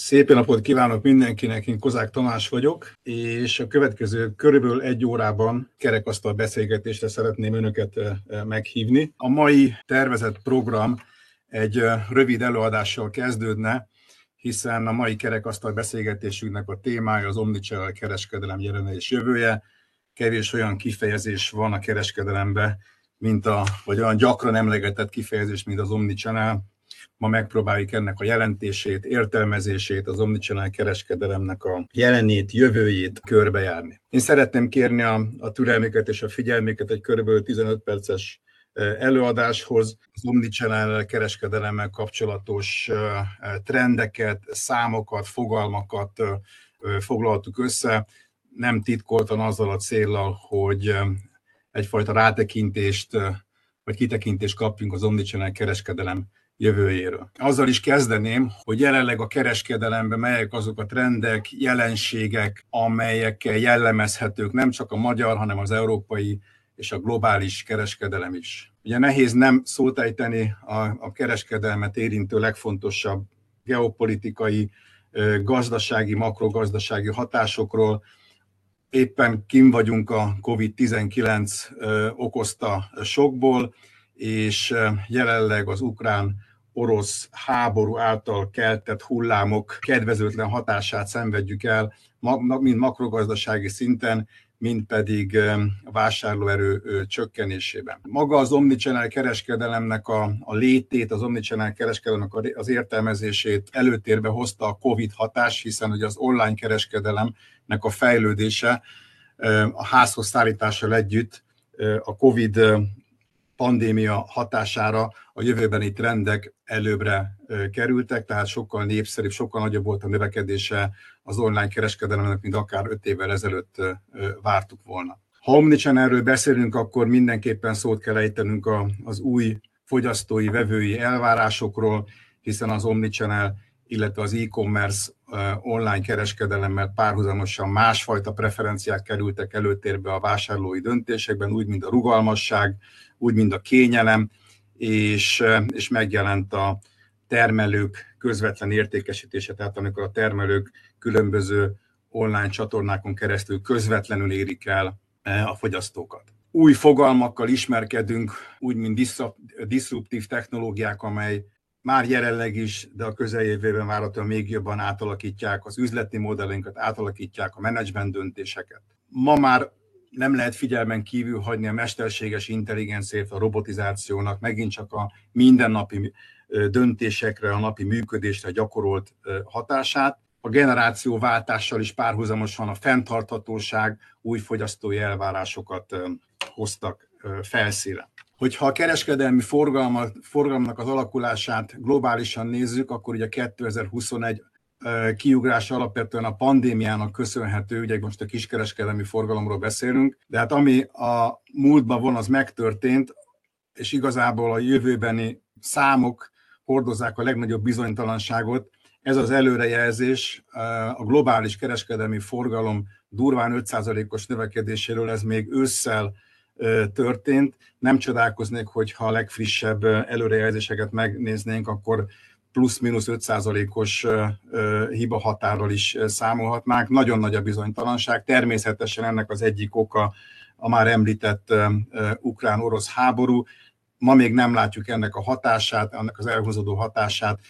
Szép napot kívánok mindenkinek, én Kozák Tamás vagyok, és a következő körülbelül egy órában kerekasztal beszélgetésre szeretném önöket eh, meghívni. A mai tervezett program egy eh, rövid előadással kezdődne, hiszen a mai kerekasztal beszélgetésünknek a témája az omnichannel kereskedelem jelene és jövője. Kevés olyan kifejezés van a kereskedelemben, mint a, vagy olyan gyakran emlegetett kifejezés, mint az omnichannel, Ma megpróbáljuk ennek a jelentését, értelmezését, az omnichannel kereskedelemnek a jelenét, jövőjét körbejárni. Én szeretném kérni a, a türelmüket és a figyelmüket egy kb. 15 perces előadáshoz, az omnichannel kereskedelemmel kapcsolatos trendeket, számokat, fogalmakat foglaltuk össze, nem titkoltan azzal a céllal, hogy egyfajta rátekintést vagy kitekintést kapjunk az omnichannel kereskedelem jövőjéről. Azzal is kezdeném, hogy jelenleg a kereskedelemben melyek azok a trendek, jelenségek, amelyekkel jellemezhetők nem csak a magyar, hanem az európai és a globális kereskedelem is. Ugye nehéz nem szót ejteni a, a kereskedelmet érintő legfontosabb geopolitikai, gazdasági, makrogazdasági hatásokról. Éppen kim vagyunk a COVID-19 okozta sokból, és jelenleg az ukrán orosz háború által keltett hullámok kedvezőtlen hatását szenvedjük el, mind makrogazdasági szinten, mind pedig a vásárlóerő csökkenésében. Maga az omnichannel kereskedelemnek a, a létét, az omnichannel kereskedelemnek az értelmezését előtérbe hozta a COVID hatás, hiszen ugye az online kereskedelemnek a fejlődése a házhoz szállítással együtt a COVID pandémia hatására a jövőbeni trendek előbbre kerültek, tehát sokkal népszerűbb, sokkal nagyobb volt a növekedése az online kereskedelemnek, mint akár öt évvel ezelőtt vártuk volna. Ha omnichannelről beszélünk, akkor mindenképpen szót kell ejtenünk az új fogyasztói, vevői elvárásokról, hiszen az omnichannel, illetve az e-commerce online kereskedelemmel párhuzamosan másfajta preferenciák kerültek előtérbe a vásárlói döntésekben, úgy, mint a rugalmasság, úgy, mint a kényelem, és, és megjelent a termelők közvetlen értékesítése, tehát amikor a termelők különböző online csatornákon keresztül közvetlenül érik el e, a fogyasztókat. Új fogalmakkal ismerkedünk, úgy, mint diszruptív technológiák, amely már jelenleg is, de a közeljövőben várhatóan még jobban átalakítják az üzleti modellinket, átalakítják a menedzsment döntéseket. Ma már nem lehet figyelmen kívül hagyni a mesterséges intelligenciát, a robotizációnak, megint csak a mindennapi döntésekre, a napi működésre gyakorolt hatását. A generációváltással is párhuzamosan a fenntarthatóság új fogyasztói elvárásokat hoztak felszíre. Hogyha a kereskedelmi forgalmak az alakulását globálisan nézzük, akkor ugye 2021 kiugrás alapvetően a pandémiának köszönhető, ugye most a kiskereskedelmi forgalomról beszélünk, de hát ami a múltban van, az megtörtént, és igazából a jövőbeni számok hordozzák a legnagyobb bizonytalanságot. Ez az előrejelzés a globális kereskedelmi forgalom durván 5%-os növekedéséről, ez még ősszel történt. Nem csodálkoznék, hogyha a legfrissebb előrejelzéseket megnéznénk, akkor plusz-minusz 5%-os hiba határral is számolhatnánk. Nagyon nagy a bizonytalanság. Természetesen ennek az egyik oka a már említett ukrán-orosz háború. Ma még nem látjuk ennek a hatását, ennek az elhúzódó hatását,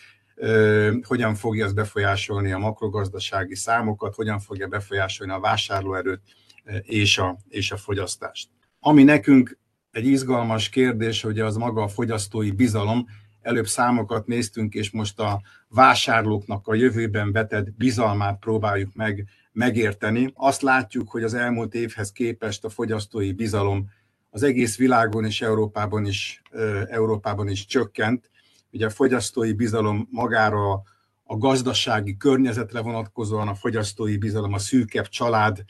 hogyan fogja ez befolyásolni a makrogazdasági számokat, hogyan fogja befolyásolni a vásárlóerőt és a, és a fogyasztást. Ami nekünk egy izgalmas kérdés, hogy az maga a fogyasztói bizalom, előbb számokat néztünk, és most a vásárlóknak a jövőben vetett bizalmát próbáljuk meg megérteni. Azt látjuk, hogy az elmúlt évhez képest a fogyasztói bizalom az egész világon és Európában is, Európában is csökkent. Ugye a fogyasztói bizalom magára a gazdasági környezetre vonatkozóan, a fogyasztói bizalom a szűkebb család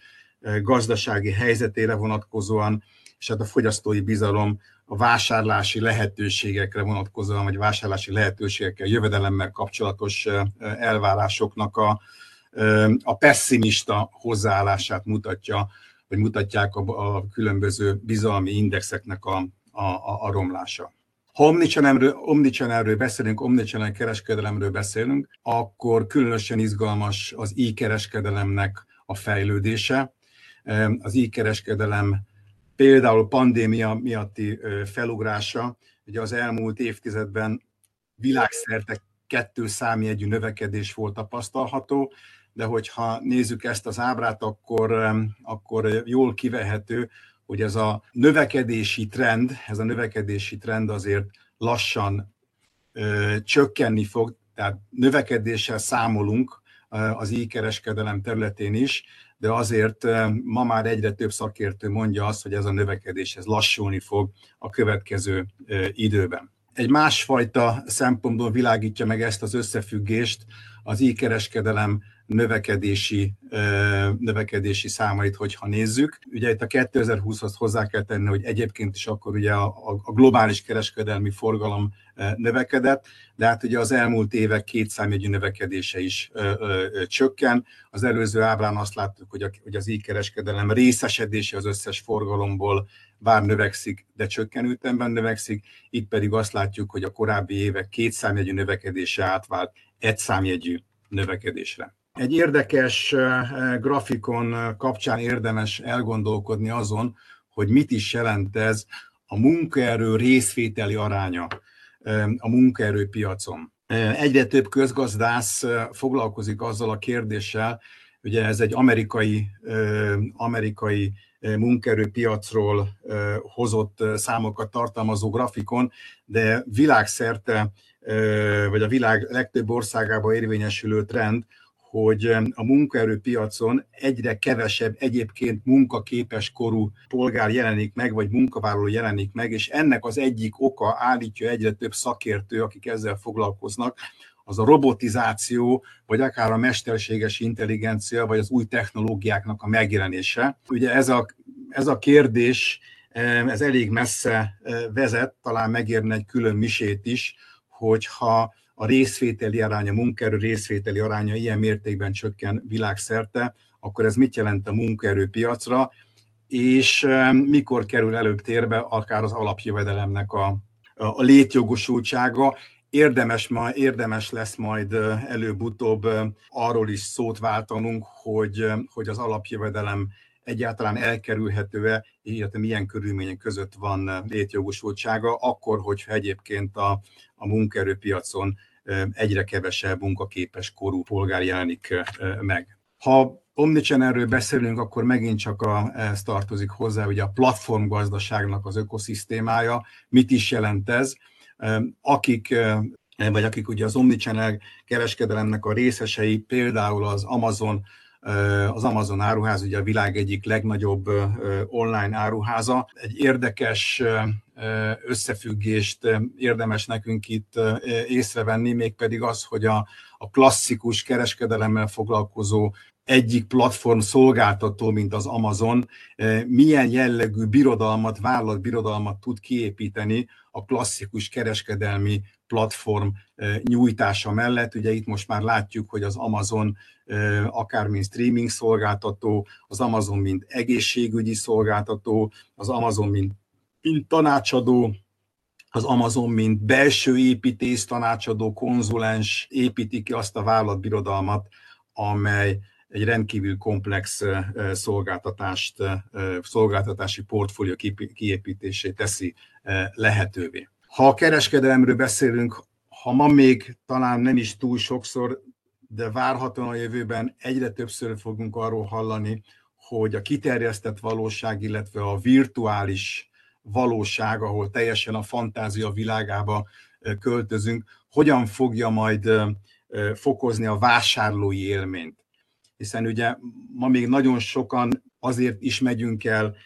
gazdasági helyzetére vonatkozóan, és hát a fogyasztói bizalom a vásárlási lehetőségekre vonatkozóan, vagy vásárlási lehetőségekkel, jövedelemmel kapcsolatos elvárásoknak a, a pessimista hozzáállását mutatja, vagy mutatják a, a különböző bizalmi indexeknek a, a, a romlása. Ha omnichannelről, omnichannelről beszélünk, omnichannel kereskedelemről beszélünk, akkor különösen izgalmas az e-kereskedelemnek a fejlődése. Az e-kereskedelem például pandémia miatti felugrása, ugye az elmúlt évtizedben világszerte kettő számjegyű növekedés volt tapasztalható, de hogyha nézzük ezt az ábrát, akkor, akkor jól kivehető, hogy ez a növekedési trend, ez a növekedési trend azért lassan ö, csökkenni fog, tehát növekedéssel számolunk az e-kereskedelem területén is, de azért ma már egyre több szakértő mondja azt, hogy ez a növekedés ez lassulni fog a következő időben. Egy másfajta szempontból világítja meg ezt az összefüggést az e-kereskedelem növekedési, növekedési számait, hogyha nézzük. Ugye itt a 2020-hoz hozzá kell tenni, hogy egyébként is akkor ugye a, a globális kereskedelmi forgalom növekedett, de hát ugye az elmúlt évek két számjegyű növekedése is ö, ö, csökken. Az előző ábrán azt láttuk, hogy, a, hogy az e-kereskedelem részesedése az összes forgalomból bár növekszik, de csökkenő ütemben növekszik, itt pedig azt látjuk, hogy a korábbi évek két számjegyű növekedése átvált egy számjegyű növekedésre. Egy érdekes grafikon kapcsán érdemes elgondolkodni azon, hogy mit is jelent ez a munkaerő részvételi aránya a munkaerőpiacon. Egyre több közgazdász foglalkozik azzal a kérdéssel, ugye ez egy amerikai, amerikai munkaerőpiacról hozott számokat tartalmazó grafikon, de világszerte, vagy a világ legtöbb országában érvényesülő trend, hogy a munkaerőpiacon egyre kevesebb egyébként munkaképes korú polgár jelenik meg, vagy munkavállaló jelenik meg, és ennek az egyik oka állítja egyre több szakértő, akik ezzel foglalkoznak, az a robotizáció, vagy akár a mesterséges intelligencia, vagy az új technológiáknak a megjelenése. Ugye ez a, ez a kérdés, ez elég messze vezet, talán megérne egy külön misét is, hogyha a részvételi aránya, munkaerő részvételi aránya ilyen mértékben csökken világszerte, akkor ez mit jelent a munkaerőpiacra, és mikor kerül előbb térbe akár az alapjövedelemnek a, a létjogosultsága. Érdemes, ma, érdemes lesz majd előbb-utóbb arról is szót váltanunk, hogy, hogy az alapjövedelem egyáltalán elkerülhető-e, illetve milyen körülmények között van létjogosultsága, akkor, hogyha egyébként a, a munkaerőpiacon egyre kevesebb munkaképes korú polgár jelenik meg. Ha omnichannelről beszélünk, akkor megint csak a, ez tartozik hozzá, hogy a platformgazdaságnak az ökoszisztémája, mit is jelent ez. Akik vagy akik ugye az omnichannel kereskedelemnek a részesei, például az Amazon az Amazon áruház ugye a világ egyik legnagyobb online áruháza. Egy érdekes összefüggést érdemes nekünk itt észrevenni, mégpedig az, hogy a, a klasszikus kereskedelemmel foglalkozó egyik platform szolgáltató, mint az Amazon, milyen jellegű birodalmat, vállalat birodalmat tud kiépíteni a klasszikus kereskedelmi platform nyújtása mellett. Ugye itt most már látjuk, hogy az Amazon akár mint streaming szolgáltató, az Amazon mint egészségügyi szolgáltató, az Amazon mint, mint tanácsadó, az Amazon, mint belső építész, tanácsadó, konzulens építi ki azt a vállalatbirodalmat, amely egy rendkívül komplex szolgáltatást, szolgáltatási portfólió kiépítését teszi lehetővé. Ha a kereskedelemről beszélünk, ha ma még talán nem is túl sokszor, de várhatóan a jövőben egyre többször fogunk arról hallani, hogy a kiterjesztett valóság, illetve a virtuális valóság, ahol teljesen a fantázia világába költözünk, hogyan fogja majd fokozni a vásárlói élményt. Hiszen ugye ma még nagyon sokan azért is megyünk el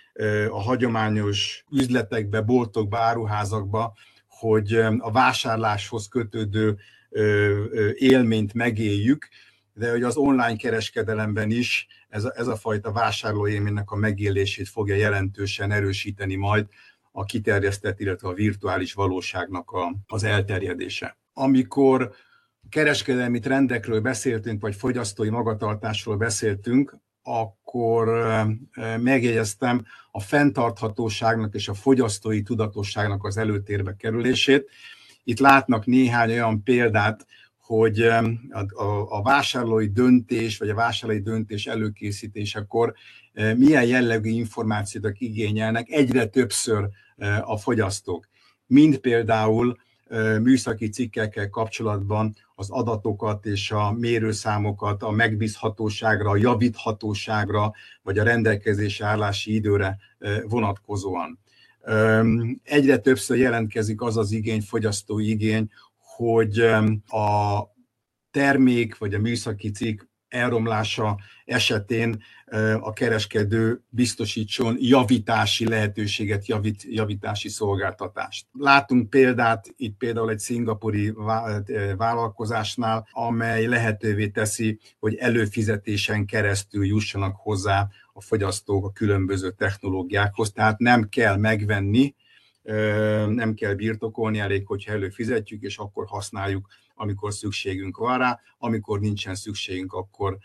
a hagyományos üzletekbe, boltokba, áruházakba, hogy a vásárláshoz kötődő élményt megéljük, de hogy az online kereskedelemben is ez a, ez a fajta vásárlóélménynek a megélését fogja jelentősen erősíteni majd a kiterjesztett, illetve a virtuális valóságnak a, az elterjedése. Amikor kereskedelmi trendekről beszéltünk, vagy fogyasztói magatartásról beszéltünk, akkor megjegyeztem a fenntarthatóságnak és a fogyasztói tudatosságnak az előtérbe kerülését. Itt látnak néhány olyan példát, hogy a, a, a vásárlói döntés, vagy a vásárlói döntés előkészítésekor milyen jellegű információt igényelnek egyre többször a fogyasztók. Mind például műszaki cikkekkel kapcsolatban az adatokat és a mérőszámokat a megbízhatóságra, a javíthatóságra, vagy a rendelkezés állási időre vonatkozóan. Egyre többször jelentkezik az az igény, fogyasztói igény, hogy a termék vagy a műszaki cikk elromlása esetén a kereskedő biztosítson javítási lehetőséget, javít, javítási szolgáltatást. Látunk példát, itt például egy szingapuri vállalkozásnál, amely lehetővé teszi, hogy előfizetésen keresztül jussanak hozzá a fogyasztók a különböző technológiákhoz, tehát nem kell megvenni, nem kell birtokolni, elég, hogyha előfizetjük, és akkor használjuk amikor szükségünk van rá, amikor nincsen szükségünk, akkor,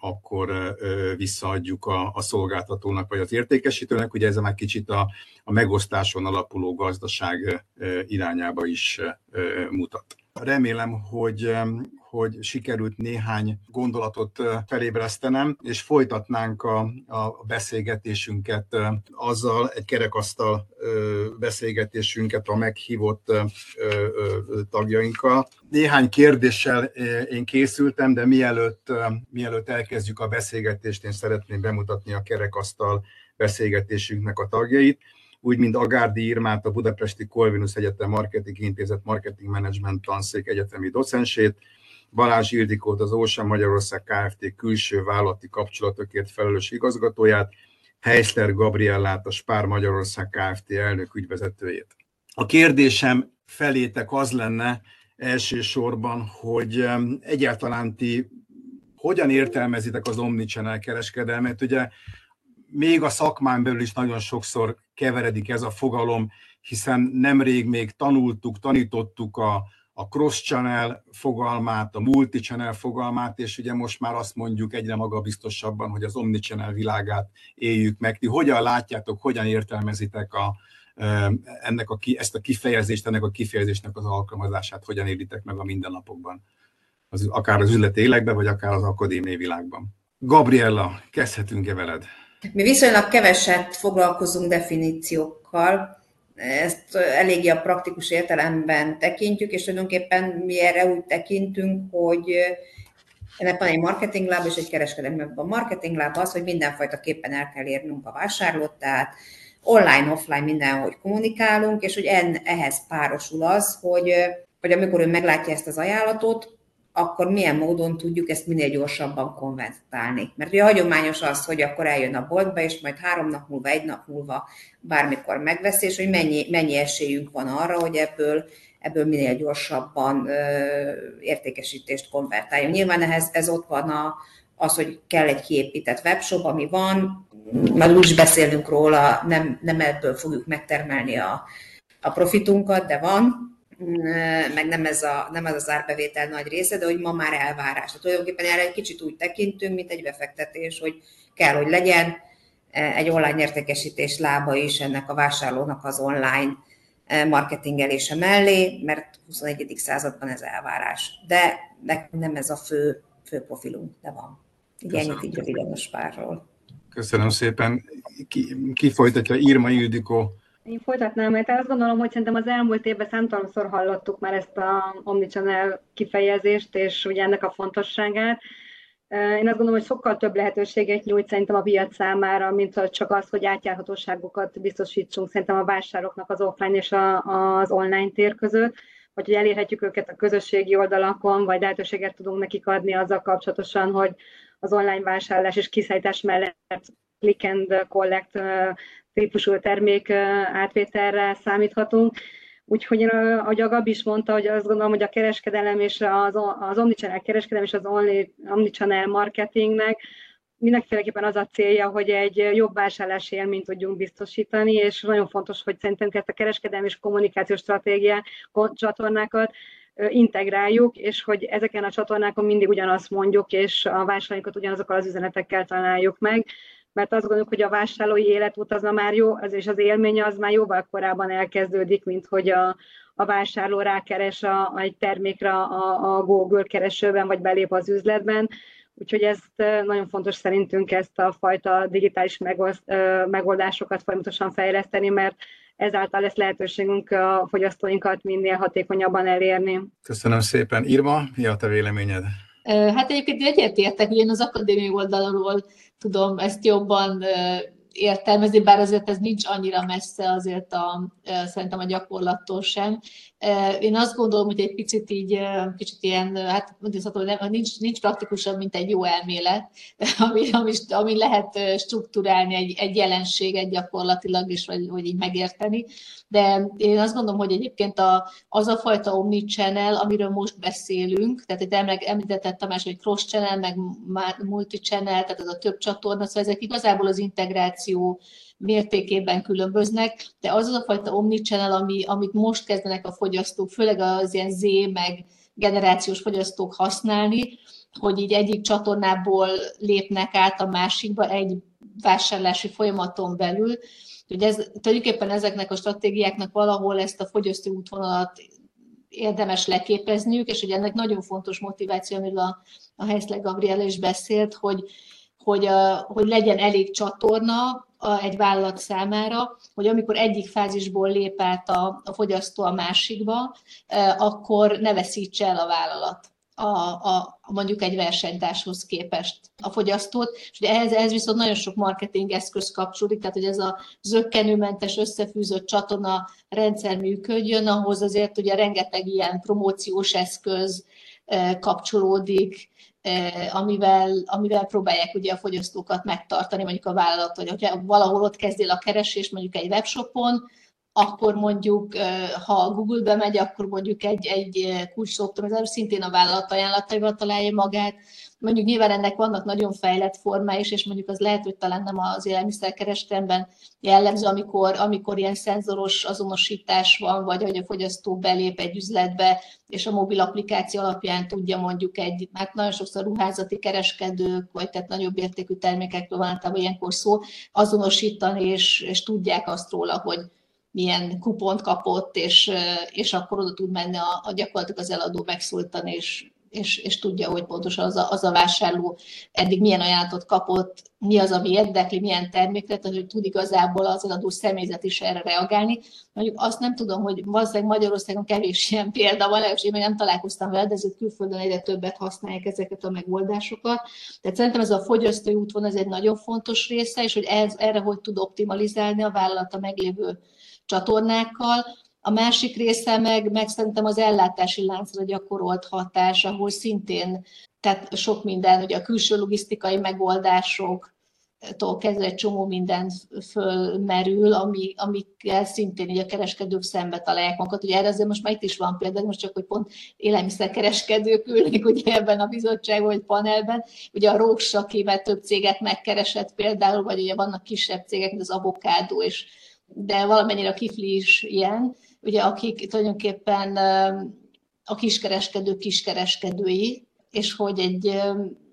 akkor visszaadjuk a, a szolgáltatónak vagy az értékesítőnek. Ugye ez már kicsit a, a megosztáson alapuló gazdaság irányába is mutat. Remélem, hogy, hogy sikerült néhány gondolatot felébresztenem, és folytatnánk a, a beszélgetésünket azzal, egy kerekasztal beszélgetésünket a meghívott tagjainkkal. Néhány kérdéssel én készültem, de mielőtt, mielőtt elkezdjük a beszélgetést, én szeretném bemutatni a kerekasztal beszélgetésünknek a tagjait úgy, mint Agárdi Irmát, a Budapesti Corvinus Egyetem Marketing Intézet Marketing Management tanszék egyetemi docensét, Balázs Ildikót, az Ocean Magyarország Kft. külső vállalati kapcsolatokért felelős igazgatóját, Heisler Gabriellát, a Spár Magyarország Kft. elnök ügyvezetőjét. A kérdésem felétek az lenne elsősorban, hogy egyáltalán ti hogyan értelmezitek az omnichannel kereskedelmet. Ugye még a szakmán belül is nagyon sokszor keveredik ez a fogalom, hiszen nemrég még tanultuk, tanítottuk a, a cross-channel fogalmát, a multi-channel fogalmát, és ugye most már azt mondjuk egyre magabiztosabban, hogy az omni-channel világát éljük meg. Ti hogyan látjátok, hogyan értelmezitek a, ennek a, ezt a kifejezést, ennek a kifejezésnek az alkalmazását, hogyan élitek meg a mindennapokban? Az, akár az üzleti életben, vagy akár az akadémiai világban. Gabriella, kezdhetünk-e veled? Mi viszonylag keveset foglalkozunk definíciókkal, ezt eléggé a praktikus értelemben tekintjük, és tulajdonképpen mi erre úgy tekintünk, hogy ennek van egy marketing láb és egy kereskedelmi A marketing láb az, hogy mindenfajta képpen el kell érnünk a vásárlót, tehát online, offline mindenhogy kommunikálunk, és hogy en, ehhez párosul az, hogy, hogy amikor ő meglátja ezt az ajánlatot, akkor milyen módon tudjuk ezt minél gyorsabban konvertálni. Mert ugye hagyományos az, hogy akkor eljön a boltba, és majd három nap múlva, egy nap múlva bármikor megveszi, és hogy mennyi, mennyi esélyünk van arra, hogy ebből, ebből minél gyorsabban ö, értékesítést konvertáljunk. Nyilván ehhez ez ott van a, az, hogy kell egy kiépített webshop, ami van, már úgy is beszélünk róla, nem, nem ebből fogjuk megtermelni a, a profitunkat, de van, meg nem ez, a, nem ez az árbevétel nagy része, de hogy ma már elvárás. Tehát tulajdonképpen erre egy kicsit úgy tekintünk, mint egy befektetés, hogy kell, hogy legyen egy online értékesítés lába is ennek a vásárlónak az online marketingelése mellé, mert 21. században ez elvárás. De nem ez a fő, fő profilunk, de van. Így ennyit így röviden a spárról. Köszönöm szépen. Ki, ki folytatja? Irma Ildikó én folytatnám, mert azt gondolom, hogy szerintem az elmúlt évben számtalanszor hallottuk már ezt a omnichannel kifejezést, és ugye ennek a fontosságát. Én azt gondolom, hogy sokkal több lehetőséget nyújt szerintem a piac számára, mint csak az, hogy átjárhatóságokat biztosítsunk szerintem a vásároknak az offline és a, az online tér között, vagy hogy elérhetjük őket a közösségi oldalakon, vagy lehetőséget tudunk nekik adni azzal kapcsolatosan, hogy az online vásárlás és kiszállítás mellett click and collect típusú termék átvételre számíthatunk. Úgyhogy, ahogy a Gabi is mondta, hogy azt gondolom, hogy a kereskedelem és az, az omnichannel kereskedelem és az omnichannel marketingnek mindenféleképpen az a célja, hogy egy jobb vásárlási élményt tudjunk biztosítani, és nagyon fontos, hogy szerintem ezt a kereskedelmi és kommunikációs stratégia csatornákat integráljuk, és hogy ezeken a csatornákon mindig ugyanazt mondjuk, és a vásárlóinkat ugyanazokkal az üzenetekkel találjuk meg, mert azt gondoljuk, hogy a vásárlói életút az már jó, az és az élmény az már jóval korábban elkezdődik, mint hogy a, a vásárló rákeres a, a egy termékre a, a Google keresőben, vagy belép az üzletben. Úgyhogy ezt nagyon fontos szerintünk ezt a fajta digitális megoldásokat folyamatosan fejleszteni, mert ezáltal lesz lehetőségünk a fogyasztóinkat minél hatékonyabban elérni. Köszönöm szépen. Irma, mi a te véleményed? Hát egyébként egyetértek, hogy én az akadémiai oldalról tudom ezt jobban értelmezni, bár azért ez nincs annyira messze azért a, szerintem a gyakorlattól sem. Én azt gondolom, hogy egy picit így, kicsit ilyen, hát mondjuk, nem, nincs, nincs praktikusabb, mint egy jó elmélet, ami, ami, ami lehet struktúrálni egy, egy jelenséget gyakorlatilag, és vagy, vagy így megérteni. De én azt gondolom, hogy egyébként a, az a fajta omnichannel, amiről most beszélünk, tehát itt említett Tamás, hogy cross-channel, meg multi-channel, tehát az a több csatorna, szóval ezek igazából az integráció mértékében különböznek, de az az a fajta omnichannel, ami, amit most kezdenek a fogyasztók, főleg az ilyen Z meg generációs fogyasztók használni, hogy így egyik csatornából lépnek át a másikba egy vásárlási folyamaton belül. Ugye ez, tulajdonképpen ezeknek a stratégiáknak valahol ezt a fogyasztó útvonalat érdemes leképezniük, és ugye ennek nagyon fontos motiváció, amiről a, a Heiszle Gabriela is beszélt, hogy, hogy, hogy legyen elég csatorna egy vállalat számára, hogy amikor egyik fázisból lép át a, a fogyasztó a másikba, akkor ne veszítse el a vállalat. A, a, mondjuk egy versenytárshoz képest a fogyasztót, és ugye ehhez, ehhez viszont nagyon sok marketing eszköz kapcsolódik, tehát hogy ez a zöggenőmentes, összefűzött csatorna rendszer működjön, ahhoz azért ugye rengeteg ilyen promóciós eszköz kapcsolódik, amivel, amivel próbálják ugye a fogyasztókat megtartani, mondjuk a vállalat, vagy hogyha valahol ott kezdél a keresés, mondjuk egy webshopon, akkor mondjuk, ha Google-be megy, akkor mondjuk egy, egy kulcs szintén a vállalat ajánlataival találja magát, Mondjuk nyilván ennek vannak nagyon fejlett formái is, és mondjuk az lehet, hogy talán nem az élelmiszerkereskedelemben jellemző, amikor, amikor ilyen szenzoros azonosítás van, vagy hogy a fogyasztó belép egy üzletbe, és a mobil applikáció alapján tudja mondjuk egy, hát nagyon sokszor ruházati kereskedők, vagy tehát nagyobb értékű termékekről van általában ilyenkor szó, azonosítani, és, és tudják azt róla, hogy milyen kupont kapott, és, és akkor oda tud menni a, a gyakorlatilag az eladó megszólítani, és és, és tudja, hogy pontosan az a, az a vásárló eddig milyen ajánlatot kapott, mi az, ami érdekli, milyen termékre, tehát hogy tud igazából az eladó személyzet is erre reagálni. Mondjuk azt nem tudom, hogy valószínűleg Magyarországon kevés ilyen példa van, és én még nem találkoztam vele, de ezért külföldön egyre többet használják ezeket a megoldásokat. Tehát szerintem ez a fogyasztói útvon ez egy nagyon fontos része, és hogy ez, erre hogy tud optimalizálni a vállalat a meglévő csatornákkal. A másik része meg, meg szerintem az ellátási láncra gyakorolt hatás, ahol szintén tehát sok minden, ugye a külső logisztikai megoldások, tól kezdve egy csomó minden fölmerül, ami, amikkel szintén így a kereskedők szembe találják magukat. Ugye erre azért most már itt is van példa, most csak, hogy pont élelmiszerkereskedők ülnek ugye ebben a bizottságban vagy panelben. Ugye a Róks, akivel több céget megkeresett például, vagy ugye vannak kisebb cégek, mint az avokádó, és de valamennyire a kifli is ilyen, ugye akik tulajdonképpen a kiskereskedők kiskereskedői, és hogy egy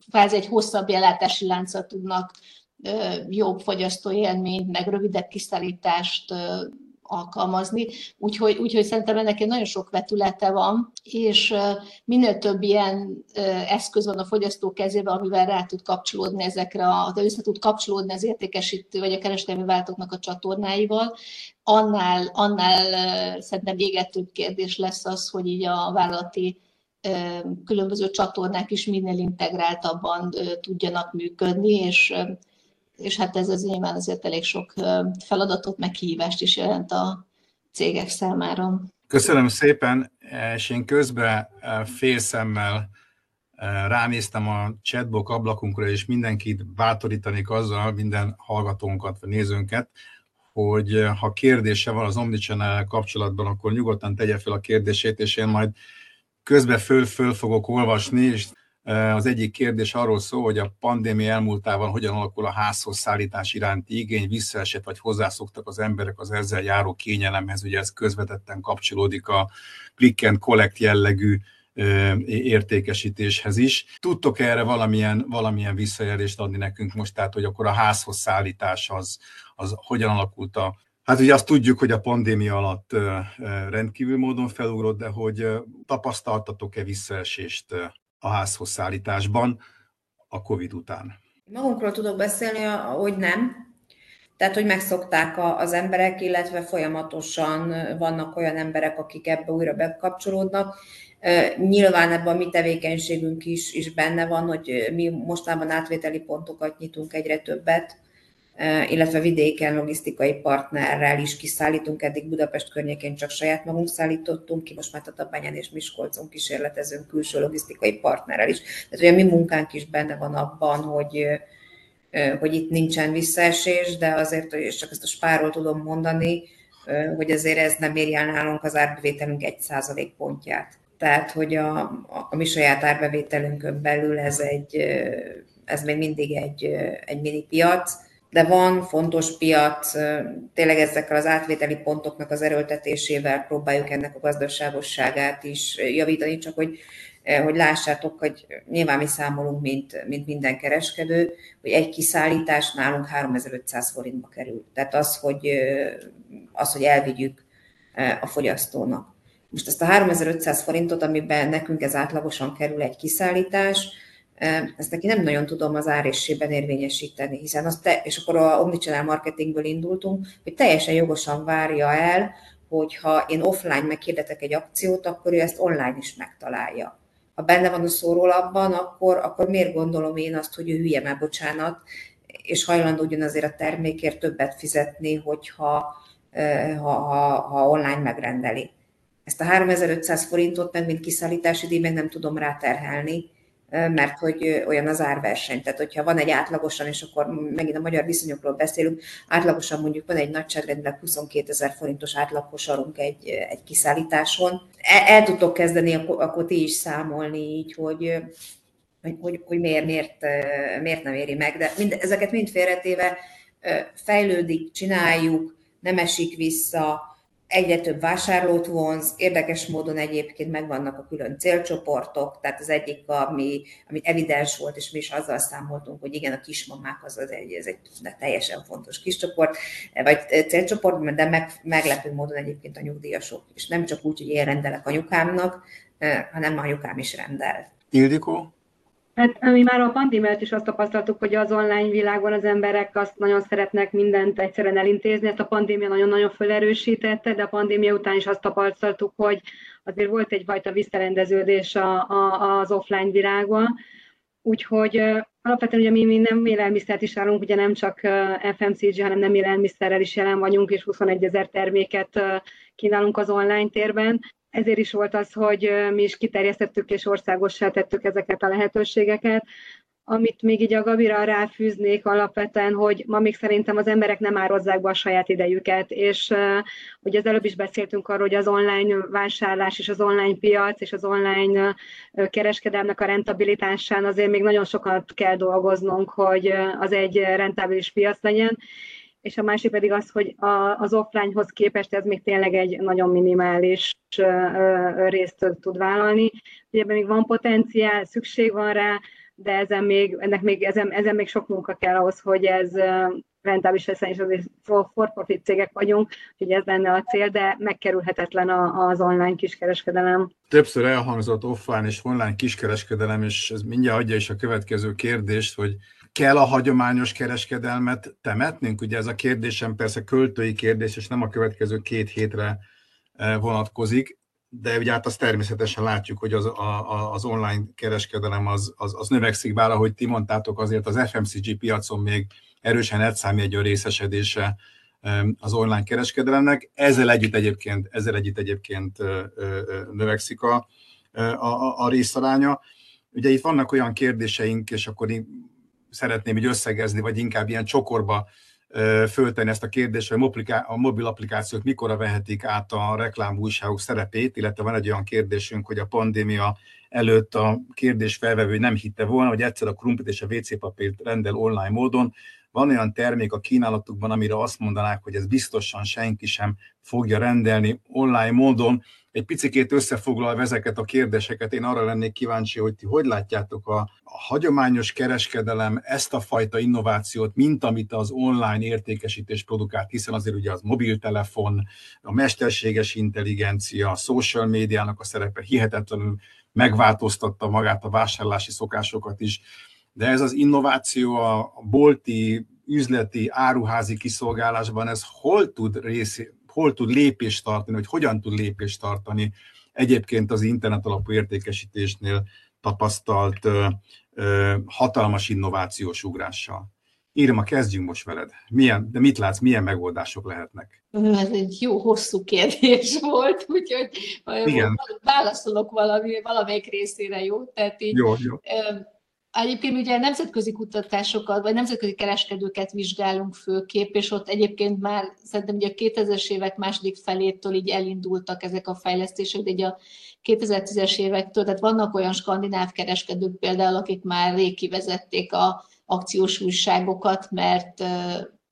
kvázi egy hosszabb ellátási láncot tudnak jobb fogyasztói élményt, meg rövidebb kiszállítást alkalmazni. Úgyhogy, úgyhogy szerintem ennek egy nagyon sok vetülete van, és minél több ilyen eszköz van a fogyasztó kezében, amivel rá tud kapcsolódni ezekre, a, össze tud kapcsolódni az értékesítő vagy a kereskedelmi váltóknak a csatornáival, annál, annál szerintem égetőbb kérdés lesz az, hogy így a vállalati különböző csatornák is minél integráltabban tudjanak működni, és és hát ez az nyilván azért elég sok feladatot, meg is jelent a cégek számára. Köszönöm szépen, és én közben félszemmel ránéztem a chatbox ablakunkra, és mindenkit bátorítanék azzal, minden hallgatónkat, vagy nézőnket, hogy ha kérdése van az Omnichannel kapcsolatban, akkor nyugodtan tegye fel a kérdését, és én majd közben föl-föl fogok olvasni, és Az egyik kérdés arról szól, hogy a pandémia elmúltával hogyan alakul a házhoz szállítás iránti igény, visszaesett vagy hozzászoktak az emberek az ezzel járó kényelemhez, ugye ez közvetetten kapcsolódik a click and collect jellegű értékesítéshez is. Tudtok erre valamilyen, valamilyen visszajelzést adni nekünk most, tehát hogy akkor a házhoz szállítás az, az hogyan alakult a Hát ugye azt tudjuk, hogy a pandémia alatt rendkívül módon felugrott, de hogy tapasztaltatok-e visszaesést a házhoz szállításban a COVID után? Magunkról tudok beszélni, hogy nem. Tehát, hogy megszokták az emberek, illetve folyamatosan vannak olyan emberek, akik ebbe újra bekapcsolódnak. Nyilván ebben a mi tevékenységünk is, is benne van, hogy mi mostában átvételi pontokat nyitunk egyre többet, illetve vidéken logisztikai partnerrel is kiszállítunk. Eddig Budapest környékén csak saját magunk szállítottunk ki, most már Tatabányán és Miskolcon kísérletezünk külső logisztikai partnerrel is. Tehát hogy a mi munkánk is benne van abban, hogy, hogy itt nincsen visszaesés, de azért, és csak ezt a spáról tudom mondani, hogy azért ez nem érje el nálunk az árbevételünk százalék pontját. Tehát, hogy a, a mi saját árbevételünkön belül ez, egy, ez még mindig egy, egy mini piac, de van fontos piac, tényleg ezekkel az átvételi pontoknak az erőltetésével próbáljuk ennek a gazdaságosságát is javítani, csak hogy, hogy lássátok, hogy nyilván mi számolunk, mint, mint minden kereskedő, hogy egy kiszállítás nálunk 3500 forintba kerül. Tehát az, hogy, az, hogy elvigyük a fogyasztónak. Most ezt a 3500 forintot, amiben nekünk ez átlagosan kerül egy kiszállítás, ezt neki nem nagyon tudom az árésében érvényesíteni, hiszen azt te, és akkor a omnichannel marketingből indultunk, hogy teljesen jogosan várja el, hogyha én offline meghirdetek egy akciót, akkor ő ezt online is megtalálja. Ha benne van a szórólapban, akkor, akkor miért gondolom én azt, hogy ő hülye már bocsánat, és hajlandó ugyanazért a termékért többet fizetni, hogyha ha, ha, ha online megrendeli. Ezt a 3500 forintot meg, mint kiszállítási díj, meg nem tudom ráterhelni, mert hogy olyan az árverseny. Tehát, hogyha van egy átlagosan, és akkor megint a magyar viszonyokról beszélünk, átlagosan mondjuk van egy nagyságrendileg 22 ezer forintos átlaghosarunk egy, egy kiszállításon. El, el tudtok kezdeni, akkor ti is számolni így, hogy hogy, hogy, hogy miért, miért, miért nem éri meg, de mind, ezeket mind félretéve fejlődik, csináljuk, nem esik vissza, egyre több vásárlót vonz, érdekes módon egyébként megvannak a külön célcsoportok, tehát az egyik, ami, ami evidens volt, és mi is azzal számoltunk, hogy igen, a kismamák az, az egy, ez egy teljesen fontos kiscsoport, vagy célcsoport, de meg, meglepő módon egyébként a nyugdíjasok, és nem csak úgy, hogy én rendelek anyukámnak, hanem anyukám is rendel. Ildikó? Hát mi már a pandémiát is azt tapasztaltuk, hogy az online világban az emberek azt nagyon szeretnek mindent egyszerűen elintézni. Ezt a pandémia nagyon-nagyon felerősítette, de a pandémia után is azt tapasztaltuk, hogy azért volt egyfajta visszarendeződés a, a, az offline világban. Úgyhogy alapvetően ugye mi, mi nem élelmiszert is állunk, ugye nem csak FMCG, hanem nem élelmiszerrel is jelen vagyunk, és 21 ezer terméket kínálunk az online térben ezért is volt az, hogy mi is kiterjesztettük és országossá tettük ezeket a lehetőségeket. Amit még így a Gabira ráfűznék alapvetően, hogy ma még szerintem az emberek nem ározzák be a saját idejüket, és ugye az előbb is beszéltünk arról, hogy az online vásárlás és az online piac és az online kereskedelmnek a rentabilitásán azért még nagyon sokat kell dolgoznunk, hogy az egy rentábilis piac legyen, és a másik pedig az, hogy a, az offlinehoz képest ez még tényleg egy nagyon minimális részt tud vállalni. Ugye ebben még van potenciál, szükség van rá, de ezen még, ennek még, ezen, ezen még sok munka kell ahhoz, hogy ez rentábilis lesz, és azért for profit cégek vagyunk, hogy ez lenne a cél, de megkerülhetetlen az online kiskereskedelem. Többször elhangzott offline és online kiskereskedelem, és ez mindjárt adja is a következő kérdést, hogy kell a hagyományos kereskedelmet temetnünk? Ugye ez a kérdésem persze költői kérdés, és nem a következő két hétre eh, vonatkozik, de ugye hát azt természetesen látjuk, hogy az, a, az online kereskedelem az, az, az növekszik, bár ahogy ti mondtátok, azért az FMCG piacon még erősen egy részesedése az online kereskedelemnek. Ezzel együtt egyébként, ezzel együtt egyébként növekszik a, a, a részaránya. Ugye itt vannak olyan kérdéseink, és akkor szeretném így összegezni, vagy inkább ilyen csokorba föltenni ezt a kérdést, hogy a mobil applikációk mikor vehetik át a reklámújságok szerepét, illetve van egy olyan kérdésünk, hogy a pandémia előtt a kérdés felvevő nem hitte volna, hogy egyszer a krumplit és a WC papírt rendel online módon, van olyan termék a kínálatukban, amire azt mondanák, hogy ez biztosan senki sem fogja rendelni online módon. Egy picikét összefoglalva ezeket a kérdéseket, én arra lennék kíváncsi, hogy ti hogy látjátok a, a hagyományos kereskedelem ezt a fajta innovációt, mint amit az online értékesítés produkált, hiszen azért ugye az mobiltelefon, a mesterséges intelligencia, a social médiának a szerepe hihetetlenül megváltoztatta magát a vásárlási szokásokat is. De ez az innováció a bolti, üzleti, áruházi kiszolgálásban, ez hol tud, rész, hol tud lépést tartani, vagy hogyan tud lépést tartani egyébként az internet alapú értékesítésnél tapasztalt ö, ö, hatalmas innovációs ugrással. Írma, kezdjünk most veled. Milyen, de mit látsz, milyen megoldások lehetnek? Ez egy jó, hosszú kérdés volt, úgyhogy Igen. válaszolok valami, valamelyik részére, jó? Tehát így, jó, jó. Egyébként ugye nemzetközi kutatásokat, vagy nemzetközi kereskedőket vizsgálunk főképp, és ott egyébként már szerintem ugye a 2000-es évek második felétől így elindultak ezek a fejlesztések, de ugye a 2010-es évektől, tehát vannak olyan skandináv kereskedők például, akik már rég kivezették a akciós újságokat, mert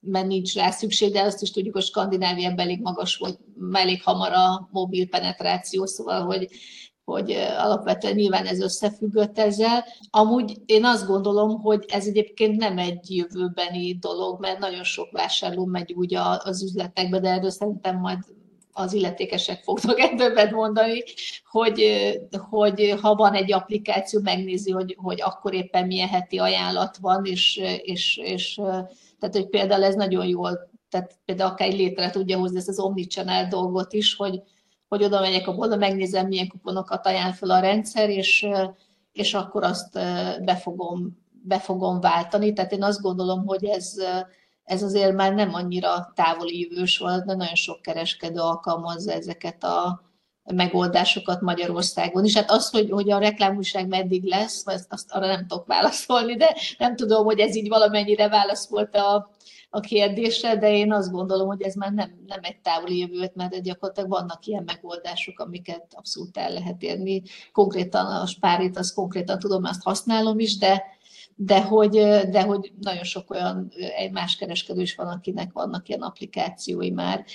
mert nincs rá szükség, de azt is tudjuk, hogy Skandináviában elég magas volt, elég hamar a mobil penetráció, szóval, hogy hogy alapvetően nyilván ez összefüggött ezzel. Amúgy én azt gondolom, hogy ez egyébként nem egy jövőbeni dolog, mert nagyon sok vásárló megy úgy az üzletekbe, de erről szerintem majd az illetékesek fognak többet mondani, hogy, hogy ha van egy applikáció, megnézi, hogy, hogy akkor éppen milyen heti ajánlat van, és, és, és tehát, hogy például ez nagyon jól, tehát például akár létre tudja hozni ezt az omnichannel dolgot is, hogy, hogy oda megyek a boltba, megnézem, milyen kuponokat ajánl fel a rendszer, és, és akkor azt be fogom, be fogom váltani. Tehát én azt gondolom, hogy ez, ez azért már nem annyira távoli jövős volt, de nagyon sok kereskedő alkalmazza ezeket a megoldásokat Magyarországon is. Hát az, hogy, hogy a reklámúság meddig lesz, azt, azt arra nem tudok válaszolni, de nem tudom, hogy ez így valamennyire válasz volt a, a kérdésre, de én azt gondolom, hogy ez már nem, nem egy távoli jövőt, mert gyakorlatilag vannak ilyen megoldások, amiket abszolút el lehet érni. Konkrétan a spárit, azt konkrétan tudom, azt használom is, de, de hogy, de hogy nagyon sok olyan egy más kereskedő is van, akinek vannak ilyen applikációi már.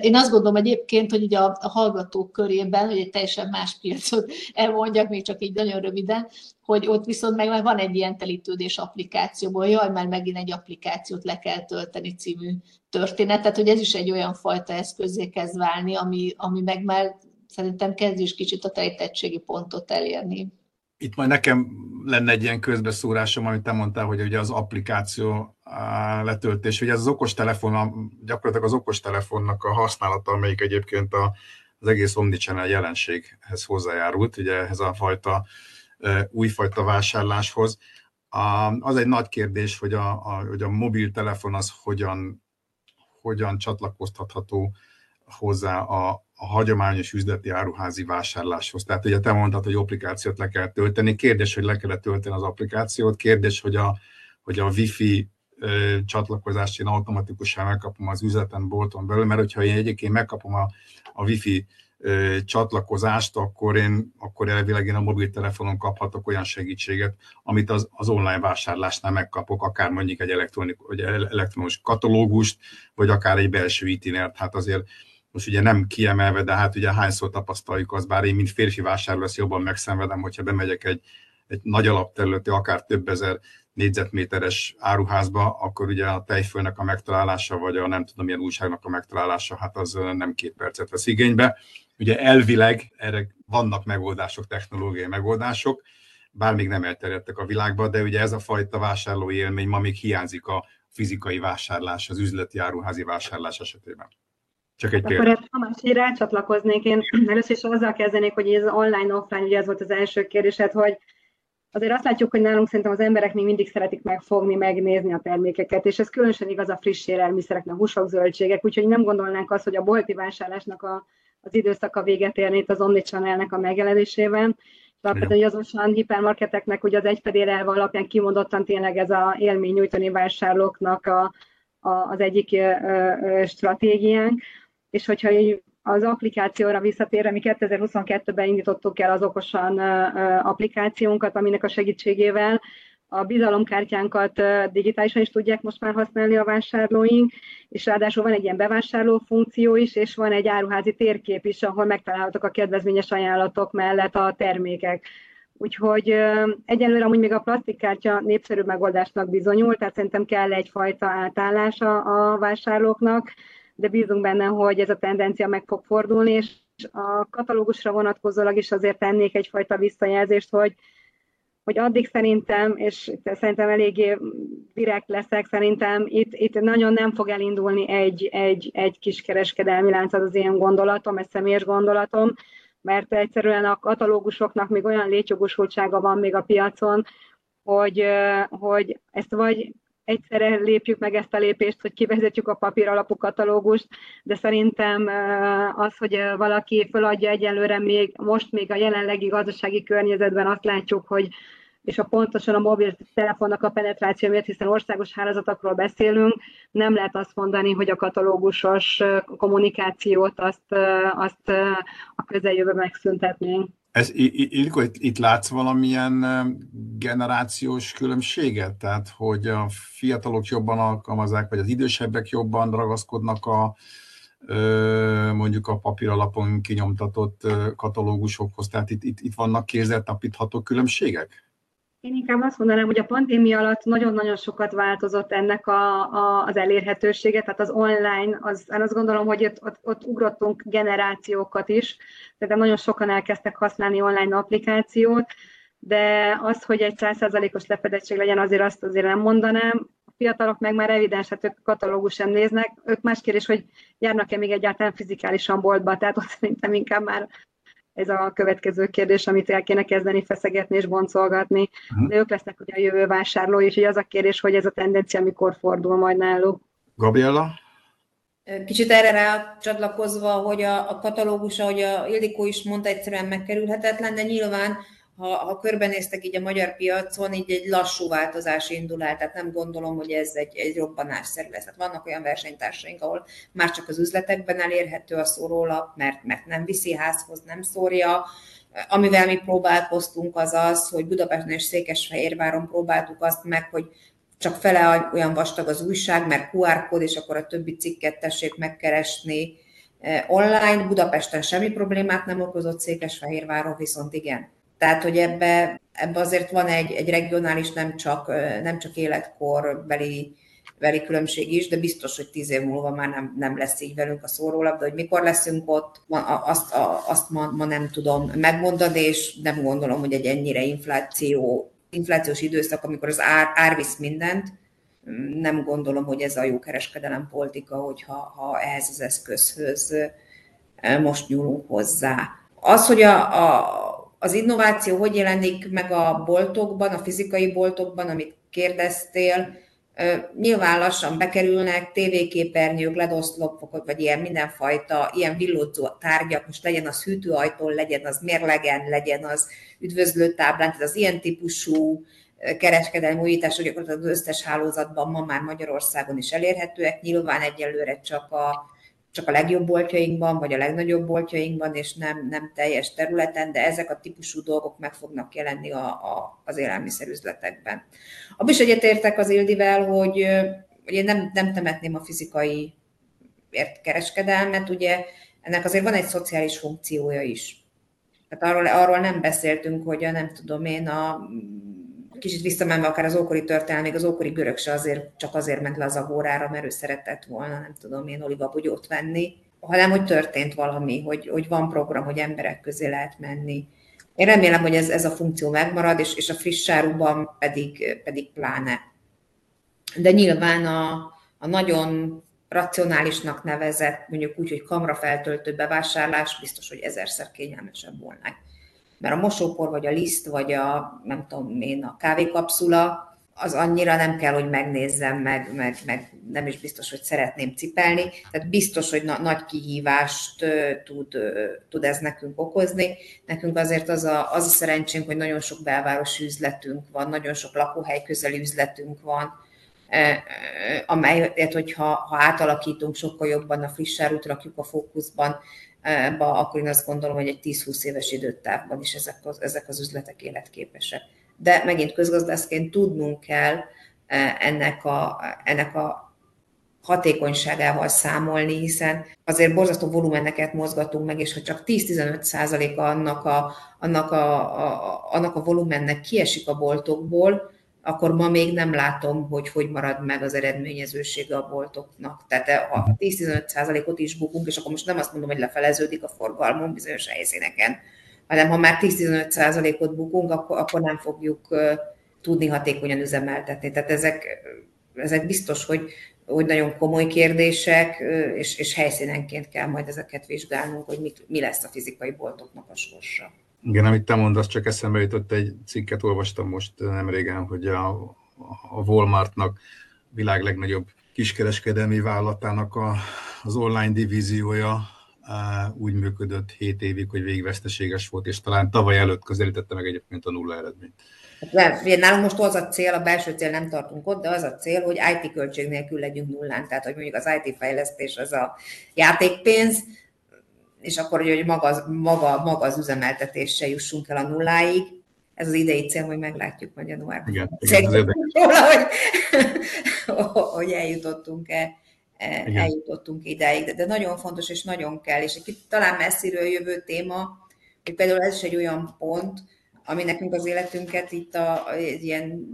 Én azt gondolom egyébként, hogy ugye a, a hallgatók körében, hogy egy teljesen más piacot elmondjak, még csak így nagyon röviden, hogy ott viszont meg van egy ilyen telítődés applikációból, jaj, már megint egy applikációt le kell tölteni című történet, tehát hogy ez is egy olyan fajta eszközé kezd válni, ami, ami meg már szerintem kezd is kicsit a telítettségi pontot elérni. Itt majd nekem lenne egy ilyen közbeszúrásom, amit te mondtál, hogy ugye az applikáció letöltés, ugye ez az okostelefon, gyakorlatilag az okostelefonnak a használata, amelyik egyébként a, az egész omnichannel jelenséghez hozzájárult, ugye ehhez a fajta újfajta vásárláshoz. Az egy nagy kérdés, hogy a, a, hogy a mobiltelefon az hogyan, hogyan csatlakoztatható hozzá a, a hagyományos üzleti áruházi vásárláshoz. Tehát ugye te mondtad, hogy applikációt le kell tölteni. Kérdés, hogy le kell tölteni az applikációt. Kérdés, hogy a, hogy a Wi-Fi ö, csatlakozást én automatikusan megkapom az üzleten bolton belül, mert hogyha én egyébként megkapom a, a Wi-Fi ö, csatlakozást, akkor én akkor elvileg én a mobiltelefonon kaphatok olyan segítséget, amit az, az online vásárlásnál megkapok, akár mondjuk egy vagy elektronos katalógust, vagy akár egy belső itinert. Hát azért most ugye nem kiemelve, de hát ugye hányszor tapasztaljuk azt, bár én, mint férfi vásárló, ezt jobban megszenvedem, hogyha bemegyek egy, egy nagy alapterületi, akár több ezer négyzetméteres áruházba, akkor ugye a tejfölnek a megtalálása, vagy a nem tudom milyen újságnak a megtalálása, hát az nem két percet vesz igénybe. Ugye elvileg erre vannak megoldások, technológiai megoldások, bár még nem elterjedtek a világba, de ugye ez a fajta vásárlói élmény ma még hiányzik a fizikai vásárlás, az üzleti áruházi vásárlás esetében. Csak egy Akkor ha másik rácsatlakoznék, én először is azzal kezdenék, hogy ez online-offline, ugye ez volt az első kérdésed, hogy azért azt látjuk, hogy nálunk szerintem az emberek még mindig szeretik megfogni, megnézni a termékeket, és ez különösen igaz a friss élelmiszereknek, húsok, zöldségek, úgyhogy nem gondolnánk azt, hogy a bolti vásárlásnak a, az időszaka véget érni itt az omnichannelnek a megjelenésében. Alapvetően azonosan hipermarketeknek ugye az egyfedél elve alapján kimondottan tényleg ez a élmény nyújtani vásárlóknak a, az egyik stratégiánk, és hogyha az applikációra visszatérve, mi 2022-ben indítottuk el az okosan applikációnkat, aminek a segítségével a bizalomkártyánkat digitálisan is tudják most már használni a vásárlóink, és ráadásul van egy ilyen bevásárló funkció is, és van egy áruházi térkép is, ahol megtalálhatók a kedvezményes ajánlatok mellett a termékek. Úgyhogy egyelőre amúgy még a plastikkártya népszerű megoldásnak bizonyul, tehát szerintem kell egyfajta átállása a vásárlóknak, de bízunk benne, hogy ez a tendencia meg fog fordulni, és a katalógusra vonatkozólag is azért tennék egyfajta visszajelzést, hogy hogy addig szerintem, és szerintem eléggé direkt leszek, szerintem itt, itt nagyon nem fog elindulni egy, egy, egy kis kereskedelmi lánc, az az én gondolatom, ez személyes gondolatom, mert egyszerűen a katalógusoknak még olyan létjogosultsága van még a piacon, hogy, hogy ezt vagy egyszerre lépjük meg ezt a lépést, hogy kivezetjük a papír alapú katalógust, de szerintem az, hogy valaki feladja egyelőre még, most még a jelenlegi gazdasági környezetben azt látjuk, hogy és a pontosan a mobiltelefonnak a penetráció miatt, hiszen országos hálózatokról beszélünk, nem lehet azt mondani, hogy a katalógusos kommunikációt azt, azt a közeljövőben megszüntetnénk. Ez, Ilko, itt, itt látsz valamilyen generációs különbséget? Tehát, hogy a fiatalok jobban alkalmazzák, vagy az idősebbek jobban ragaszkodnak a mondjuk a papír alapon kinyomtatott katalógusokhoz? Tehát itt, itt, itt vannak kézzeltapítható különbségek? Én inkább azt mondanám, hogy a pandémia alatt nagyon-nagyon sokat változott ennek a, a, az elérhetősége, tehát az online, az, én azt gondolom, hogy ott, ott, ott ugrottunk generációkat is, tehát nagyon sokan elkezdtek használni online applikációt, de az, hogy egy százszázalékos lefedettség legyen, azért azt azért nem mondanám. A fiatalok meg már evidens, hát ők katalógus néznek, ők más kérdés, hogy járnak-e még egyáltalán fizikálisan boltba, tehát ott szerintem inkább már ez a következő kérdés, amit el kéne kezdeni feszegetni és boncolgatni. Uh-huh. De ők lesznek ugye a jövő vásárlói, és az a kérdés, hogy ez a tendencia mikor fordul majd náluk. Gabriella? Kicsit erre rá csatlakozva, hogy a, a katalógus, ahogy a Ildikó is mondta, egyszerűen megkerülhetetlen, de nyilván ha, ha körbenéztek így a magyar piacon, így egy lassú változás indul el, tehát nem gondolom, hogy ez egy, egy robbanásszerű lesz. Tehát vannak olyan versenytársaink, ahol már csak az üzletekben elérhető a szórólap, mert, mert nem viszi házhoz, nem szórja, Amivel mi próbálkoztunk az az, hogy Budapesten és Székesfehérváron próbáltuk azt meg, hogy csak fele olyan vastag az újság, mert QR kód, és akkor a többi cikket tessék megkeresni eh, online. Budapesten semmi problémát nem okozott, Székesfehérváron viszont igen. Tehát, hogy ebbe, ebbe azért van egy, egy regionális, nem csak, nem csak életkorbeli beli különbség is, de biztos, hogy tíz év múlva már nem, nem lesz így velünk a szórólabda, hogy mikor leszünk ott, azt, azt ma, ma nem tudom megmondani, és nem gondolom, hogy egy ennyire infláció, inflációs időszak, amikor az ár, ár visz mindent, nem gondolom, hogy ez a jó kereskedelem politika, hogyha ha ehhez az eszközhöz most nyúlunk hozzá. Az, hogy a, a, az innováció hogy jelenik meg a boltokban, a fizikai boltokban, amit kérdeztél, Nyilván lassan bekerülnek tévéképernyők, ledoszlopok, vagy ilyen mindenfajta, ilyen villódzó tárgyak, most legyen az hűtőajtón, legyen az mérlegen, legyen az üdvözlőtáblán, tehát az ilyen típusú kereskedelmi újítások az összes hálózatban ma már Magyarországon is elérhetőek. Nyilván egyelőre csak a csak a legjobb boltjainkban, vagy a legnagyobb boltjainkban, és nem, nem teljes területen, de ezek a típusú dolgok meg fognak jelenni a, a, az élelmiszerüzletekben. Abban is egyetértek az Ildivel, hogy, hogy én nem, nem temetném a fizikai kereskedelmet, ugye ennek azért van egy szociális funkciója is. Tehát arról, arról nem beszéltünk, hogy a, nem tudom én, a kicsit visszamenve akár az ókori történelem, még az ókori görög se azért, csak azért ment le az agórára, mert ő szeretett volna, nem tudom én, olivabogyót venni, hanem hogy történt valami, hogy, hogy van program, hogy emberek közé lehet menni. Én remélem, hogy ez, ez a funkció megmarad, és, és a friss áruban pedig, pedig pláne. De nyilván a, a nagyon racionálisnak nevezett, mondjuk úgy, hogy kamrafeltöltő bevásárlás biztos, hogy ezerszer kényelmesebb volna mert a mosópor, vagy a liszt, vagy a, nem tudom én, a kávékapszula, az annyira nem kell, hogy megnézzem, meg, meg, meg nem is biztos, hogy szeretném cipelni. Tehát biztos, hogy na, nagy kihívást tud, tud ez nekünk okozni. Nekünk azért az a, az a szerencsénk, hogy nagyon sok belvárosi üzletünk van, nagyon sok lakóhely közeli üzletünk van, amelyet, hogyha ha átalakítunk, sokkal jobban a friss rakjuk a fókuszban, akkor én azt gondolom, hogy egy 10-20 éves időtávban is ezek az, ezek az üzletek életképesek. De megint közgazdászként tudnunk kell ennek a, ennek a hatékonyságával számolni, hiszen azért borzasztó volumeneket mozgatunk meg, és ha csak 10-15 a annak a, annak, a, a, annak a volumennek kiesik a boltokból, akkor ma még nem látom, hogy hogy marad meg az eredményezősége a boltoknak. Tehát ha 10-15%-ot is bukunk, és akkor most nem azt mondom, hogy lefeleződik a forgalmon bizonyos helyszíneken, hanem ha már 10-15%-ot bukunk, akkor, akkor nem fogjuk tudni hatékonyan üzemeltetni. Tehát ezek, ezek biztos, hogy, hogy nagyon komoly kérdések, és, és helyszínenként kell majd ezeket vizsgálnunk, hogy mit, mi lesz a fizikai boltoknak a sorsa. Igen, amit te mondasz, csak eszembe jutott egy cikket, olvastam most nem régen, hogy a, a Walmartnak világ legnagyobb kiskereskedelmi vállalatának a, az online divíziója úgy működött 7 évig, hogy végveszteséges volt, és talán tavaly előtt közelítette meg egyébként a nulla eredményt. Hát nálunk most az a cél, a belső cél nem tartunk ott, de az a cél, hogy IT költség nélkül legyünk nullán. Tehát, hogy mondjuk az IT fejlesztés az a játékpénz, és akkor, hogy maga, maga, maga az üzemeltetéssel jussunk el a nulláig. Ez az idei cél, hogy meglátjuk majd januárban. Igen, igen róla, hogy, hogy eljutottunk-e eljutottunk ideig, de, de nagyon fontos és nagyon kell, és egy talán messziről jövő téma, hogy például ez is egy olyan pont, ami nekünk az életünket itt a ilyen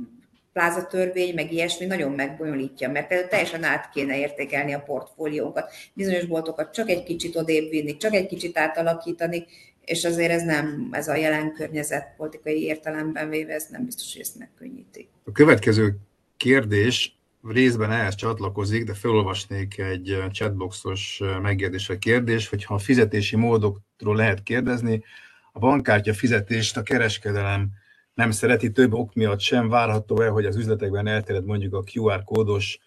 plázatörvény, meg ilyesmi nagyon megbonyolítja, mert például teljesen át kéne értékelni a portfóliónkat, bizonyos boltokat csak egy kicsit odébb vinni, csak egy kicsit átalakítani, és azért ez nem, ez a jelen környezet politikai értelemben véve, ez nem biztos, hogy ezt megkönnyíti. A következő kérdés részben ehhez csatlakozik, de felolvasnék egy chatboxos megjegyzés vagy kérdés, hogyha a fizetési módokról lehet kérdezni, a bankkártya fizetést a kereskedelem nem szereti, több ok miatt sem várható-e, hogy az üzletekben elterjed mondjuk a QR kódos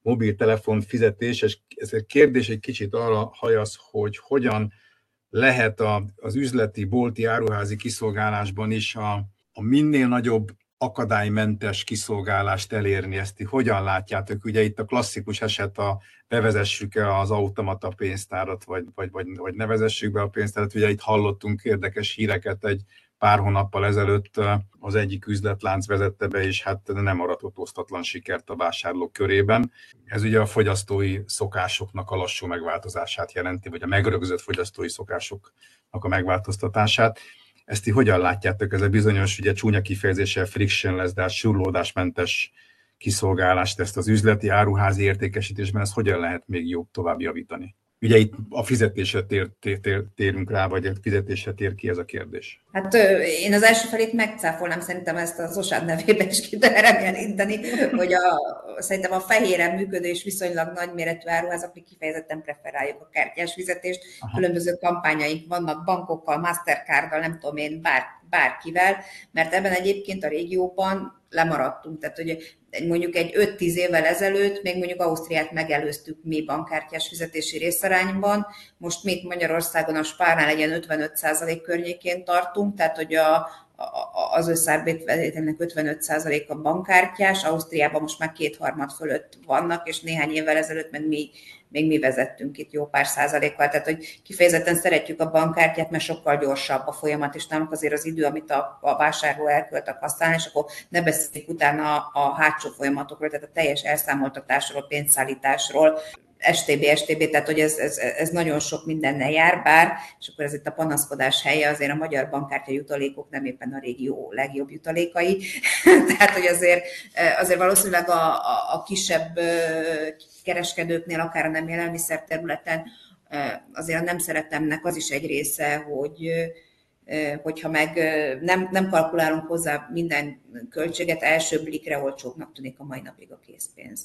mobiltelefon fizetés, és ez a kérdés egy kicsit arra hajasz, hogy hogyan lehet a, az üzleti, bolti, áruházi kiszolgálásban is a, a minél nagyobb akadálymentes kiszolgálást elérni, ezt hogyan látjátok? Ugye itt a klasszikus eset a bevezessük-e az automata pénztárat, vagy, vagy, vagy, vagy ne vezessük be a pénztárat. Ugye itt hallottunk érdekes híreket egy pár hónappal ezelőtt az egyik üzletlánc vezette be, és hát nem aratott osztatlan sikert a vásárlók körében. Ez ugye a fogyasztói szokásoknak a lassú megváltozását jelenti, vagy a megrögzött fogyasztói szokásoknak a megváltoztatását. Ezt ti hogyan látjátok? Ez a bizonyos, ugye csúnya kifejezéssel frictionless, de hát surlódásmentes kiszolgálást, ezt az üzleti áruházi értékesítésben, ezt hogyan lehet még jobb tovább javítani? Ugye itt a fizetésre tér, tér, tér, térünk rá, vagy a fizetésre tér ki ez a kérdés? Hát én az első felét megcáfolnám, szerintem ezt az OSAD nevében is kiderem jelenteni, hogy a, szerintem a fehéren működő és viszonylag nagyméretű áruházak mi kifejezetten preferáljuk a kártyás fizetést. Aha. Különböző kampányaink vannak bankokkal, Mastercarddal, nem tudom én, bár, bárkivel, mert ebben egyébként a régióban lemaradtunk. Tehát, hogy mondjuk egy 5-10 évvel ezelőtt még mondjuk Ausztriát megelőztük mi bankkártyás fizetési részarányban, most mi Magyarországon a spárnál egy 55% környékén tartunk, tehát hogy a, az összárbevételnek 55% a bankkártyás, Ausztriában most már kétharmad fölött vannak, és néhány évvel ezelőtt meg mi még mi vezettünk itt jó pár százalékkal, tehát hogy kifejezetten szeretjük a bankkártyát, mert sokkal gyorsabb a folyamat, és nem azért az idő, amit a, a vásárló elkölt a kasszán, és akkor ne beszéljük utána a, a hátsó folyamatokról, tehát a teljes elszámoltatásról, pénzszállításról, STB, STB, tehát hogy ez, ez, ez nagyon sok mindennel jár, bár, és akkor ez itt a panaszkodás helye, azért a magyar bankkártya jutalékok nem éppen a régió legjobb jutalékai, tehát hogy azért, azért valószínűleg a, a, a kisebb kereskedőknél, akár a nem élelmiszer területen, azért a nem szeretemnek az is egy része, hogy hogyha meg nem, nem kalkulálunk hozzá minden költséget, első blikre olcsóbbnak tűnik a mai napig a készpénz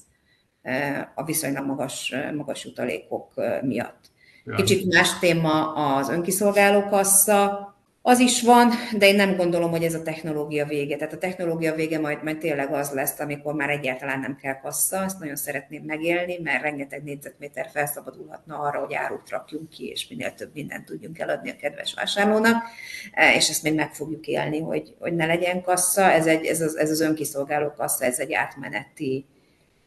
a viszonylag magas, magas utalékok miatt. Kicsit más téma az önkiszolgáló kassa, az is van, de én nem gondolom, hogy ez a technológia vége. Tehát a technológia vége majd, majd tényleg az lesz, amikor már egyáltalán nem kell kassa. Ezt nagyon szeretném megélni, mert rengeteg négyzetméter felszabadulhatna arra, hogy árut rakjunk ki, és minél több mindent tudjunk eladni a kedves vásárlónak. E, és ezt még meg fogjuk élni, hogy, hogy ne legyen kassa. Ez, egy, ez, az, ez az önkiszolgáló kassa, ez egy átmeneti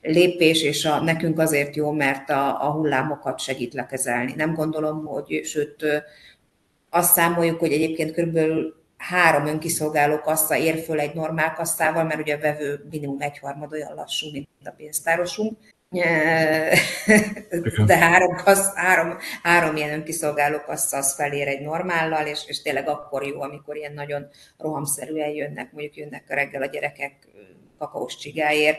lépés, és a, nekünk azért jó, mert a, a hullámokat segít lekezelni. Nem gondolom, hogy, sőt, azt számoljuk, hogy egyébként körülbelül három önkiszolgáló kassa ér föl egy normál kasszával, mert ugye a vevő minimum egyharmad olyan lassú, mint a pénztárosunk. De három, kassz, három, három ilyen önkiszolgáló kassa az felér egy normállal, és, és tényleg akkor jó, amikor ilyen nagyon rohamszerűen jönnek, mondjuk jönnek a reggel a gyerekek kakaós csigáért,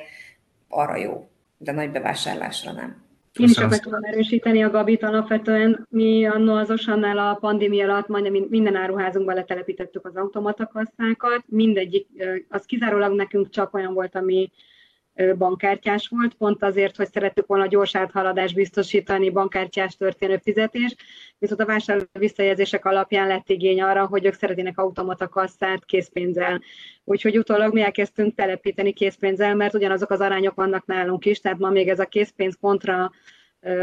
arra jó, de nagy bevásárlásra nem. Én is meg tudom erősíteni a Gabit alapvetően. Mi annó az Osannál a pandémia alatt majdnem minden áruházunkban letelepítettük az automatakasszákat. Mindegyik, az kizárólag nekünk csak olyan volt, ami bankkártyás volt, pont azért, hogy szerettük volna gyors áthaladást biztosítani, bankkártyás történő fizetés, viszont a vásárló visszajelzések alapján lett igény arra, hogy ők szeretnének automata kasszát készpénzzel. Úgyhogy utólag mi elkezdtünk telepíteni készpénzzel, mert ugyanazok az arányok vannak nálunk is, tehát ma még ez a készpénz kontra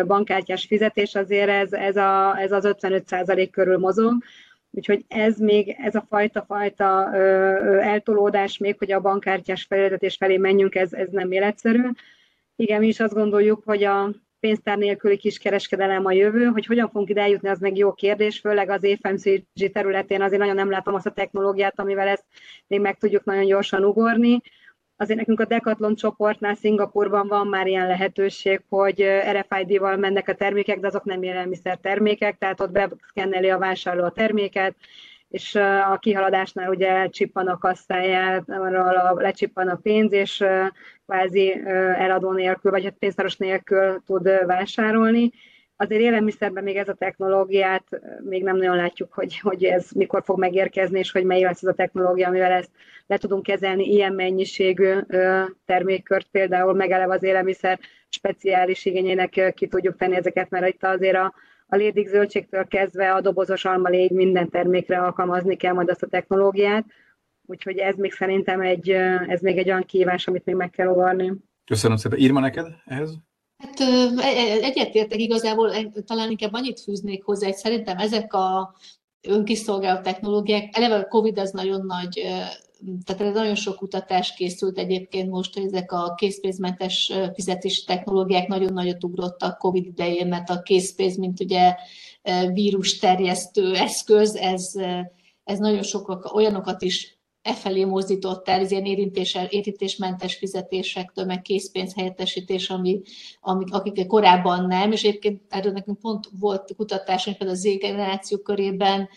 bankkártyás fizetés azért ez, ez, a, ez az 55% körül mozog, Úgyhogy ez még, ez a fajta, fajta ö, ö, eltolódás még, hogy a bankkártyás felületetés felé menjünk, ez, ez nem életszerű. Igen, mi is azt gondoljuk, hogy a pénztár nélküli kiskereskedelem a jövő, hogy hogyan fogunk ide eljutni, az meg jó kérdés, főleg az FMCG területén azért nagyon nem látom azt a technológiát, amivel ezt még meg tudjuk nagyon gyorsan ugorni azért nekünk a Decathlon csoportnál Szingapurban van már ilyen lehetőség, hogy RFID-val mennek a termékek, de azok nem élelmiszer termékek, tehát ott beszkenneli a vásárló a terméket, és a kihaladásnál ugye csippan a kasszáját, arra lecsippan a pénz, és kvázi eladó nélkül, vagy hát pénztáros nélkül tud vásárolni azért élelmiszerben még ez a technológiát még nem nagyon látjuk, hogy, hogy ez mikor fog megérkezni, és hogy melyik lesz ez a technológia, amivel ezt le tudunk kezelni ilyen mennyiségű termékkört, például megeleve az élelmiszer speciális igényének ki tudjuk tenni ezeket, mert itt azért a, a lédig zöldségtől kezdve a dobozos almalégy minden termékre alkalmazni kell majd azt a technológiát, úgyhogy ez még szerintem egy, ez még egy olyan kívás, amit még meg kell ogarni. Köszönöm szépen. Írma neked ehhez? Hát e, e, egyetértek igazából, talán inkább annyit fűznék hozzá, hogy szerintem ezek a önkiszolgáló technológiák, eleve a Covid az nagyon nagy, tehát nagyon sok kutatás készült egyébként most, hogy ezek a készpénzmentes fizetési technológiák nagyon nagyot ugrottak Covid idején, mert a készpénz, mint ugye vírus terjesztő eszköz, ez, ez nagyon sok olyanokat is e felé mozdított el, ez ilyen érintésmentes fizetésektől, meg készpénz helyettesítés, ami, ami, akik korábban nem, és egyébként erről nekünk pont volt kutatásunk például az Z-generáció körében,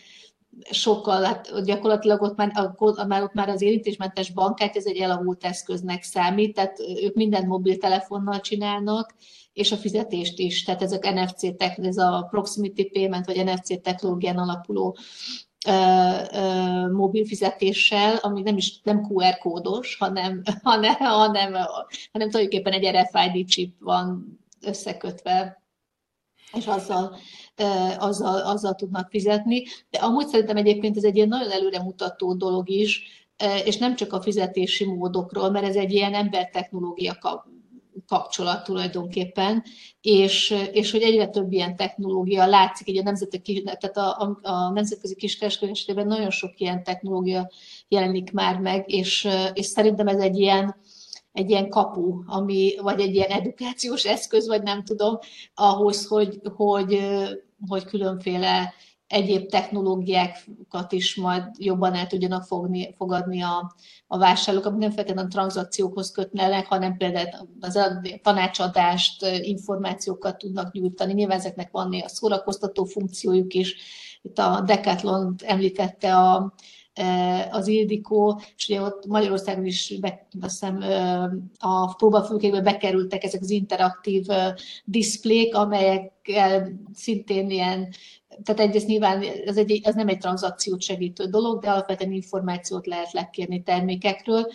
sokkal, hát gyakorlatilag ott már, a, már, ott már az érintésmentes bankát, ez egy elavult eszköznek számít, tehát ők mindent mobiltelefonnal csinálnak, és a fizetést is, tehát ezek NFC, ez a proximity payment, vagy NFC technológián alapuló mobil fizetéssel, ami nem is nem QR kódos, hanem, hanem, hanem, hanem tulajdonképpen egy RFID chip van összekötve, és azzal, azzal, azzal tudnak fizetni. De amúgy szerintem egyébként ez egy ilyen nagyon előremutató dolog is, és nem csak a fizetési módokról, mert ez egy ilyen embertechnológia kapcsolat tulajdonképpen, és, és hogy egyre több ilyen technológia látszik, így a, nemzeti, tehát a, a, a nemzetközi kiskereskedelmi nagyon sok ilyen technológia jelenik már meg, és, és szerintem ez egy ilyen, egy ilyen kapu, ami, vagy egy ilyen edukációs eszköz, vagy nem tudom, ahhoz, hogy, hogy, hogy különféle egyéb technológiákat is majd jobban el tudjanak fogni, fogadni a, a vásárlók, amit nem feltétlenül tranzakciókhoz kötnek, hanem például az tanácsadást, információkat tudnak nyújtani. Nyilván ezeknek van a szórakoztató funkciójuk is. Itt a Decathlon említette a, az Ildikó, és ugye ott Magyarországon is be, azt hiszem, a próbafülkékbe bekerültek ezek az interaktív diszplék, amelyekkel szintén ilyen tehát egyrészt nyilván ez, egy, ez nem egy tranzakciót segítő dolog, de alapvetően információt lehet lekérni termékekről,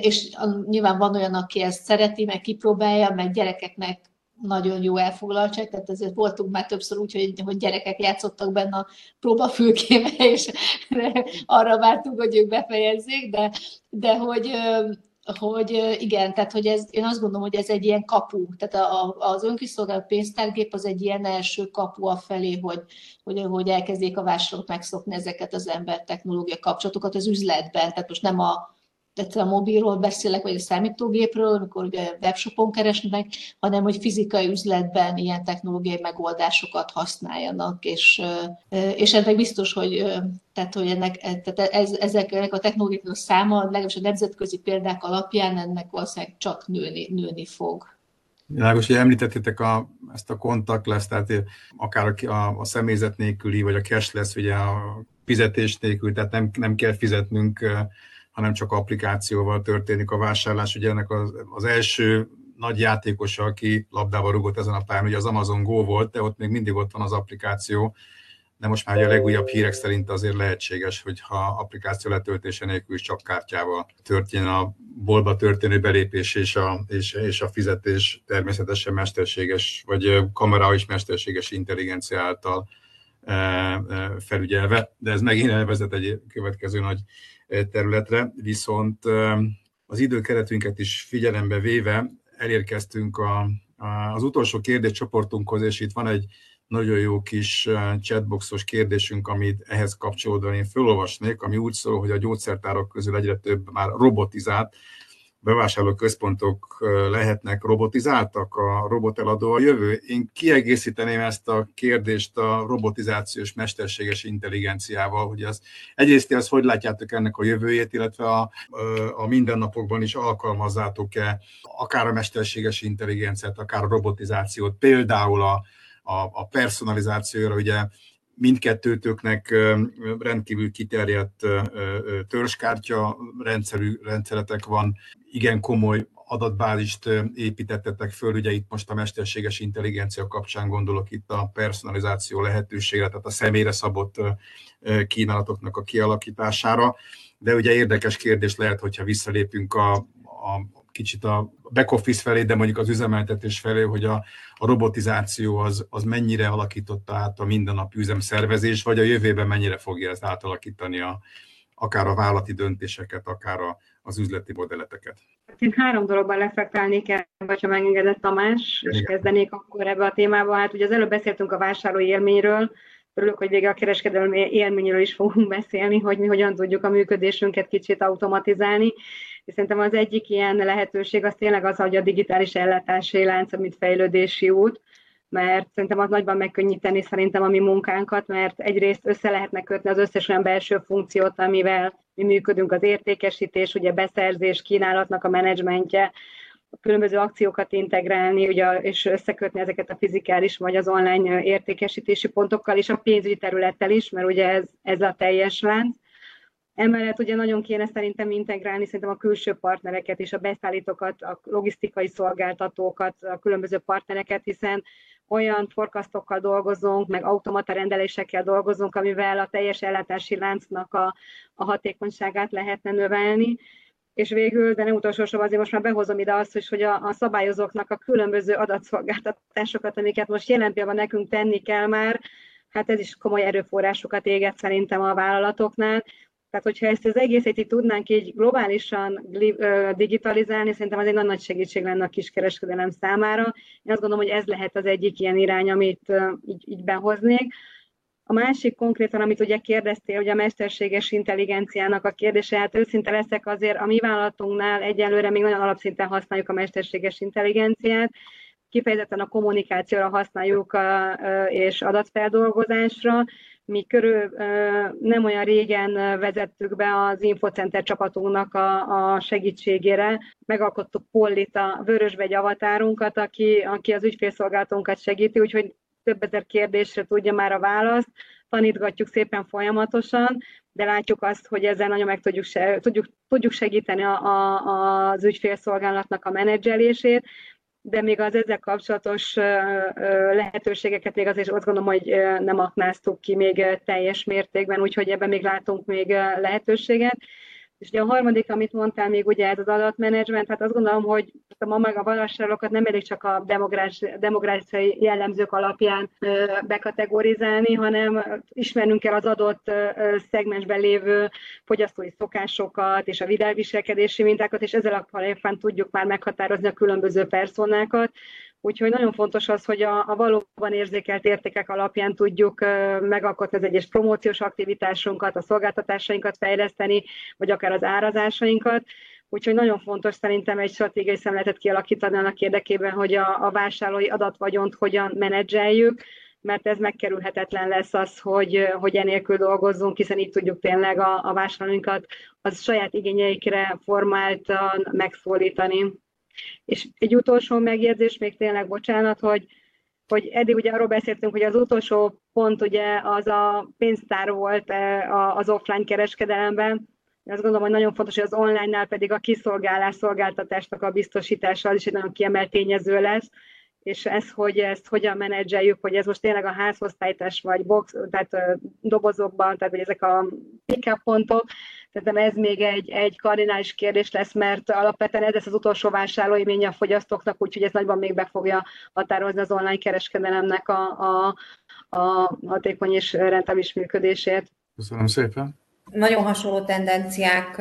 és nyilván van olyan, aki ezt szereti, meg kipróbálja, meg gyerekeknek nagyon jó elfoglaltság, tehát ezért voltunk már többször úgy, hogy, hogy gyerekek játszottak benne a próbafülkébe, és arra vártunk, hogy ők befejezzék, de, de hogy, hogy igen, tehát hogy ez, én azt gondolom, hogy ez egy ilyen kapu, tehát a, az önkiszolgáló pénztárgép az egy ilyen első kapu a felé, hogy, hogy, hogy elkezdjék a vásárlók megszokni ezeket az ember technológia kapcsolatokat az üzletben, tehát most nem a a mobilról beszélek, vagy a számítógépről, amikor ugye webshopon keresnek, hanem hogy fizikai üzletben ilyen technológiai megoldásokat használjanak, és, és ennek biztos, hogy tehát, hogy ennek, tehát ez, ezeknek a technológiáknak a száma, legalábbis a nemzetközi példák alapján ennek valószínűleg csak nőni, nőni fog. Világos, hogy említettétek a, ezt a lesz, tehát akár a, a, a személyzet nélküli, vagy a cashless, ugye a fizetés nélkül, tehát nem, nem kell fizetnünk, hanem csak applikációval történik a vásárlás. Ugye ennek az, az első nagy játékosa, aki labdába rugott ezen a pályán, ugye az Amazon Go volt, de ott még mindig ott van az applikáció, de most már a legújabb hírek szerint azért lehetséges, hogy ha applikáció letöltése nélkül is csak kártyával történjen a boltba történő belépés és a, és, és a fizetés természetesen mesterséges, vagy kamera is mesterséges intelligencia által felügyelve, de ez megint elvezet egy következő nagy területre, viszont az időkeretünket is figyelembe véve elérkeztünk a, a, az utolsó kérdéscsoportunkhoz, és itt van egy nagyon jó kis chatboxos kérdésünk, amit ehhez kapcsolódóan én felolvasnék, ami úgy szól, hogy a gyógyszertárak közül egyre több már robotizált bevásárló központok lehetnek robotizáltak, a roboteladó a jövő. Én kiegészíteném ezt a kérdést a robotizációs mesterséges intelligenciával, hogy az egyrészt az hogy látjátok ennek a jövőjét, illetve a, a mindennapokban is alkalmazzátok-e akár a mesterséges intelligenciát, akár a robotizációt, például a, a, a personalizációra, ugye mindkettőtöknek rendkívül kiterjedt törzskártya rendszerű rendszeretek van, igen komoly adatbázist építettetek föl, ugye itt most a mesterséges intelligencia kapcsán gondolok itt a personalizáció lehetőségre, tehát a személyre szabott kínálatoknak a kialakítására, de ugye érdekes kérdés lehet, hogyha visszalépünk a, a kicsit a back office felé, de mondjuk az üzemeltetés felé, hogy a, a robotizáció az, az mennyire alakította át a mindennapi üzemszervezés, vagy a jövőben mennyire fogja ezt átalakítani a, akár a vállalati döntéseket, akár a, az üzleti modelleteket. Én három dologban lefektálnék el, vagy ha megengedett Tamás, és Igen. kezdenék akkor ebbe a témába. Hát ugye az előbb beszéltünk a vásárlói élményről, Örülök, hogy végre a kereskedelmi élményről is fogunk beszélni, hogy mi hogyan tudjuk a működésünket kicsit automatizálni. És szerintem az egyik ilyen lehetőség az tényleg az, hogy a digitális ellátási lánc, mint fejlődési út, mert szerintem az nagyban megkönnyíteni szerintem a mi munkánkat, mert egyrészt össze lehetne kötni az összes olyan belső funkciót, amivel mi működünk, az értékesítés, ugye beszerzés, kínálatnak a menedzsmentje, a különböző akciókat integrálni, ugye, és összekötni ezeket a fizikális vagy az online értékesítési pontokkal, és a pénzügyi területtel is, mert ugye ez, ez a teljes lánc. Emellett ugye nagyon kéne szerintem integrálni szerintem a külső partnereket és a beszállítókat, a logisztikai szolgáltatókat, a különböző partnereket, hiszen olyan forkasztokkal dolgozunk, meg automata rendelésekkel dolgozunk, amivel a teljes ellátási láncnak a, a hatékonyságát lehetne növelni. És végül, de nem utolsó sorban azért most már behozom ide azt, hogy, hogy a, a szabályozóknak a különböző adatszolgáltatásokat, amiket most jelen pillanatban nekünk tenni kell már, hát ez is komoly erőforrásokat éget szerintem a vállalatoknál. Tehát, hogyha ezt az egészet így tudnánk így globálisan digitalizálni, szerintem az egy nagy, nagy segítség lenne a kiskereskedelem számára. Én azt gondolom, hogy ez lehet az egyik ilyen irány, amit így, így behoznék. A másik konkrétan, amit ugye kérdeztél, hogy a mesterséges intelligenciának a kérdése, hát őszinte leszek azért, a mi vállalatunknál egyelőre még nagyon alapszinten használjuk a mesterséges intelligenciát, kifejezetten a kommunikációra használjuk a, és adatfeldolgozásra, mi körül nem olyan régen vezettük be az Infocenter csapatunknak a, a segítségére. Megalkottuk Pollit, a Vörösbegy avatárunkat, aki, aki az ügyfélszolgálatunkat segíti, úgyhogy több ezer kérdésre tudja már a választ, tanítgatjuk szépen folyamatosan, de látjuk azt, hogy ezzel nagyon meg tudjuk, tudjuk, tudjuk segíteni a, a, az ügyfélszolgálatnak a menedzselését, de még az ezzel kapcsolatos lehetőségeket még azért azt gondolom, hogy nem aknáztuk ki még teljes mértékben, úgyhogy ebben még látunk még lehetőséget. És ugye a harmadik, amit mondtál még, ugye ez az adatmenedzsment, hát azt gondolom, hogy ma meg a valóságokat nem elég csak a demográfiai jellemzők alapján bekategorizálni, hanem ismernünk kell az adott szegmensben lévő fogyasztói szokásokat és a viselkedési mintákat, és ezzel alapján tudjuk már meghatározni a különböző personákat, Úgyhogy nagyon fontos az, hogy a, a valóban érzékelt értékek alapján tudjuk megalkotni az egyes promóciós aktivitásunkat, a szolgáltatásainkat fejleszteni, vagy akár az árazásainkat. Úgyhogy nagyon fontos szerintem egy stratégiai szemletet kialakítani annak érdekében, hogy a, a vásárlói adatvagyont hogyan menedzseljük, mert ez megkerülhetetlen lesz az, hogy, hogy enélkül dolgozzunk, hiszen így tudjuk tényleg a, a vásárlóinkat az saját igényeikre formáltan megszólítani. És egy utolsó megjegyzés, még tényleg bocsánat, hogy, hogy eddig ugye arról beszéltünk, hogy az utolsó pont ugye az a pénztár volt eh, az offline kereskedelemben, azt gondolom, hogy nagyon fontos, hogy az online-nál pedig a kiszolgálás szolgáltatásnak a biztosítása az is egy nagyon kiemelt tényező lesz, és ez, hogy ezt hogyan menedzseljük, hogy ez most tényleg a házhoztájtás vagy box, tehát dobozokban, tehát hogy ezek a pick pontok, tehát ez még egy, egy kardinális kérdés lesz, mert alapvetően ez lesz az utolsó vásárlóiménye a fogyasztóknak, úgyhogy ez nagyban még be fogja határozni az online kereskedelemnek a, a, a hatékony és rentábilis működését. Köszönöm szépen. Nagyon hasonló tendenciák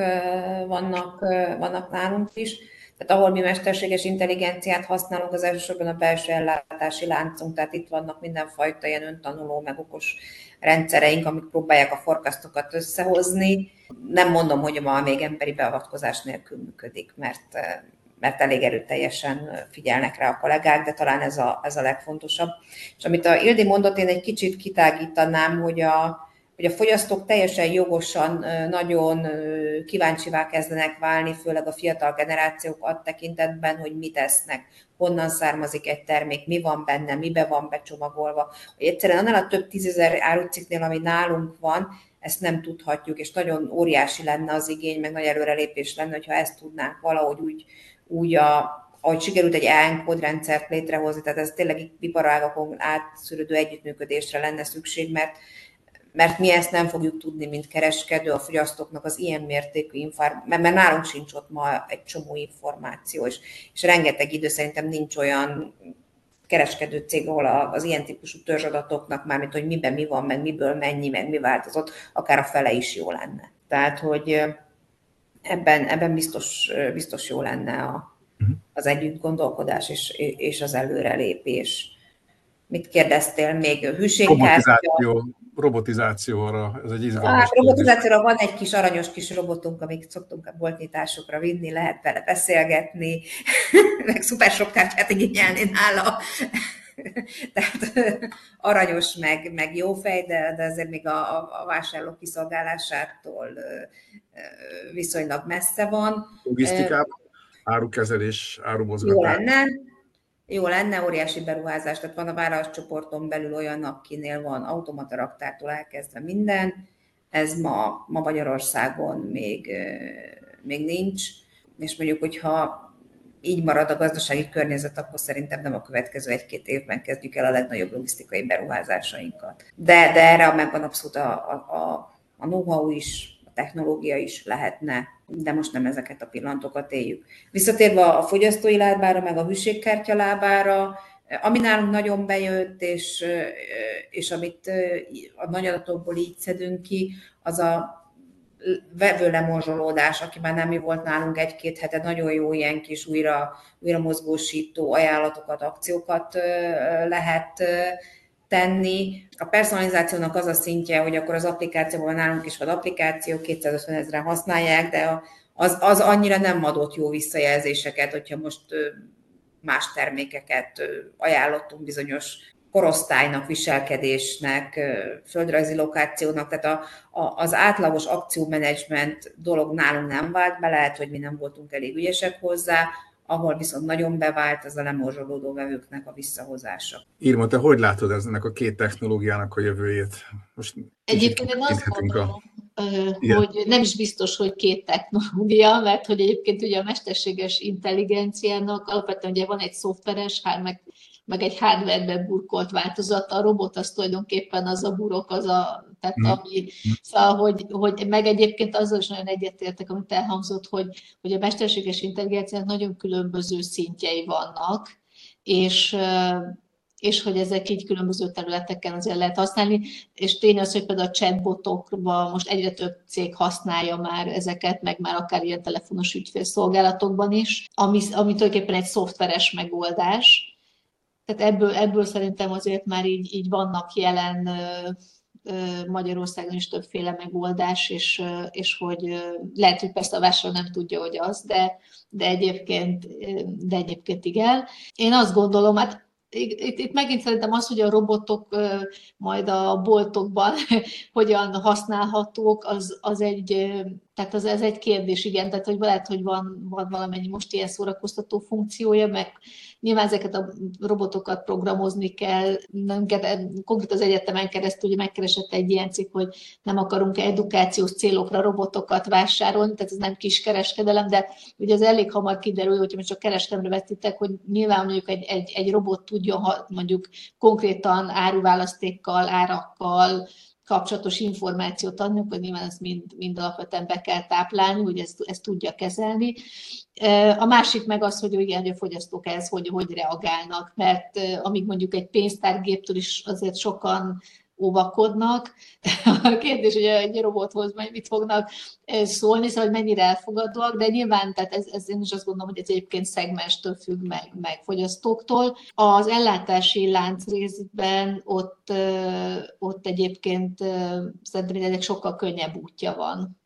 vannak, vannak nálunk is. Tehát ahol mi mesterséges intelligenciát használunk, az elsősorban a belső ellátási láncunk, tehát itt vannak mindenfajta ilyen öntanuló, meg okos rendszereink, amik próbálják a forkasztokat összehozni. Nem mondom, hogy ma még emberi beavatkozás nélkül működik, mert, mert elég erőteljesen figyelnek rá a kollégák, de talán ez a, ez a legfontosabb. És amit a Ildi mondott, én egy kicsit kitágítanám, hogy a, hogy a fogyasztók teljesen jogosan nagyon kíváncsivá kezdenek válni, főleg a fiatal generációk ad tekintetben, hogy mit esznek, honnan származik egy termék, mi van benne, mibe van becsomagolva. Hogy egyszerűen annál a több tízezer árucikknél, ami nálunk van, ezt nem tudhatjuk, és nagyon óriási lenne az igény, meg nagy előrelépés lenne, hogyha ezt tudnánk valahogy úgy, úgy a, ahogy sikerült egy EAN kódrendszert létrehozni, tehát ez tényleg iparágakon átszűrődő együttműködésre lenne szükség, mert mert mi ezt nem fogjuk tudni, mint kereskedő, a fogyasztóknak az ilyen mértékű információ, mert, mert nálunk sincs ott ma egy csomó információ, és, és rengeteg idő szerintem nincs olyan kereskedő cég, ahol az ilyen típusú törzsadatoknak, mármint hogy miben mi van, meg miből mennyi, meg mi változott, akár a fele is jó lenne. Tehát, hogy ebben, ebben biztos, biztos jó lenne a, mhm. az együtt gondolkodás és, és az előrelépés. Mit kérdeztél még? Hűségkártya? Robotizációra, ez egy izgalmas hát, robotizációra van egy kis aranyos kis robotunk, amit szoktunk a boltnyitásokra vinni, lehet vele beszélgetni, meg szuper sok kártyát igényelni nála. Tehát aranyos, meg, meg jó fej, de, de azért még a, a vásárlók kiszolgálásától viszonylag messze van. Logisztikában, árukezelés, árumozgatás. Jó lenne, jó lenne, óriási beruházás, tehát van a vállalatcsoporton belül olyan, akinél van automata raktártól elkezdve minden, ez ma, ma Magyarországon még, még nincs, és mondjuk, hogyha így marad a gazdasági környezet, akkor szerintem nem a következő egy-két évben kezdjük el a legnagyobb logisztikai beruházásainkat. De, de erre megvan abszolút a, a, a know-how is, a technológia is lehetne de most nem ezeket a pillanatokat éljük. Visszatérve a fogyasztói lábára, meg a hűségkártya lábára, ami nálunk nagyon bejött, és, és amit a nagy adatokból így szedünk ki, az a vevő aki már nem mi volt nálunk egy-két hete, nagyon jó ilyen kis újra, újra mozgósító ajánlatokat, akciókat lehet tenni. A personalizációnak az a szintje, hogy akkor az applikációban nálunk is van applikáció, 250 ezeren használják, de az, az annyira nem adott jó visszajelzéseket, hogyha most más termékeket ajánlottunk bizonyos korosztálynak, viselkedésnek, földrajzi lokációnak, tehát a, a, az átlagos akciómenedzsment dolog nálunk nem vált be, lehet, hogy mi nem voltunk elég ügyesek hozzá, ahol viszont nagyon bevált az a lemorzsolódó vevőknek a visszahozása. Írma, te hogy látod ennek a két technológiának a jövőjét? Most Egyébként én azt gondolom, a... hogy nem is biztos, hogy két technológia, mert hogy egyébként ugye a mesterséges intelligenciának alapvetően ugye van egy szoftveres, hát meg meg egy hardware burkolt változat, a robot az tulajdonképpen az a burok, az a, tehát mm. ami, szóval, hogy, hogy meg egyébként azzal is nagyon egyetértek, amit elhangzott, hogy, hogy a mesterséges intelligenciának nagyon különböző szintjei vannak, és és hogy ezek így különböző területeken azért lehet használni, és tény az, hogy például a chatbotokban most egyre több cég használja már ezeket, meg már akár ilyen telefonos ügyfélszolgálatokban is, ami, ami tulajdonképpen egy szoftveres megoldás, tehát ebből, ebből szerintem azért már így, így vannak jelen Magyarországon is többféle megoldás, és, és hogy lehet, hogy persze a vásárló nem tudja, hogy az, de, de, egyébként, de egyébként igen. Én azt gondolom, hát itt, itt megint szerintem az, hogy a robotok majd a boltokban hogyan használhatók, az, az egy tehát az, ez egy kérdés, igen, tehát hogy lehet, hogy van, van valamennyi most ilyen szórakoztató funkciója, meg nyilván ezeket a robotokat programozni kell, nem konkrét az egyetemen keresztül ugye megkeresett egy ilyen cikk, hogy nem akarunk edukációs célokra robotokat vásárolni, tehát ez nem kiskereskedelem, de ugye az elég hamar kiderül, hogyha most csak kereskedelemre vetitek, hogy nyilván mondjuk egy, egy, egy robot tudjon mondjuk konkrétan áruválasztékkal, árakkal, kapcsolatos információt adni, akkor nyilván ezt mind, mind alapvetően be kell táplálni, hogy ezt, ezt tudja kezelni. A másik meg az, hogy igen, a fogyasztók ehhez hogy, hogy reagálnak, mert amíg mondjuk egy pénztárgéptől is azért sokan óvakodnak. A kérdés, hogy egy robothoz mit fognak szólni, szóval hogy mennyire elfogadóak, de nyilván, tehát ez, ez én is azt gondolom, hogy ez egyébként szegmestől függ meg, meg fogyasztóktól. Az ellátási lánc részben ott, ott egyébként szerintem ennek sokkal könnyebb útja van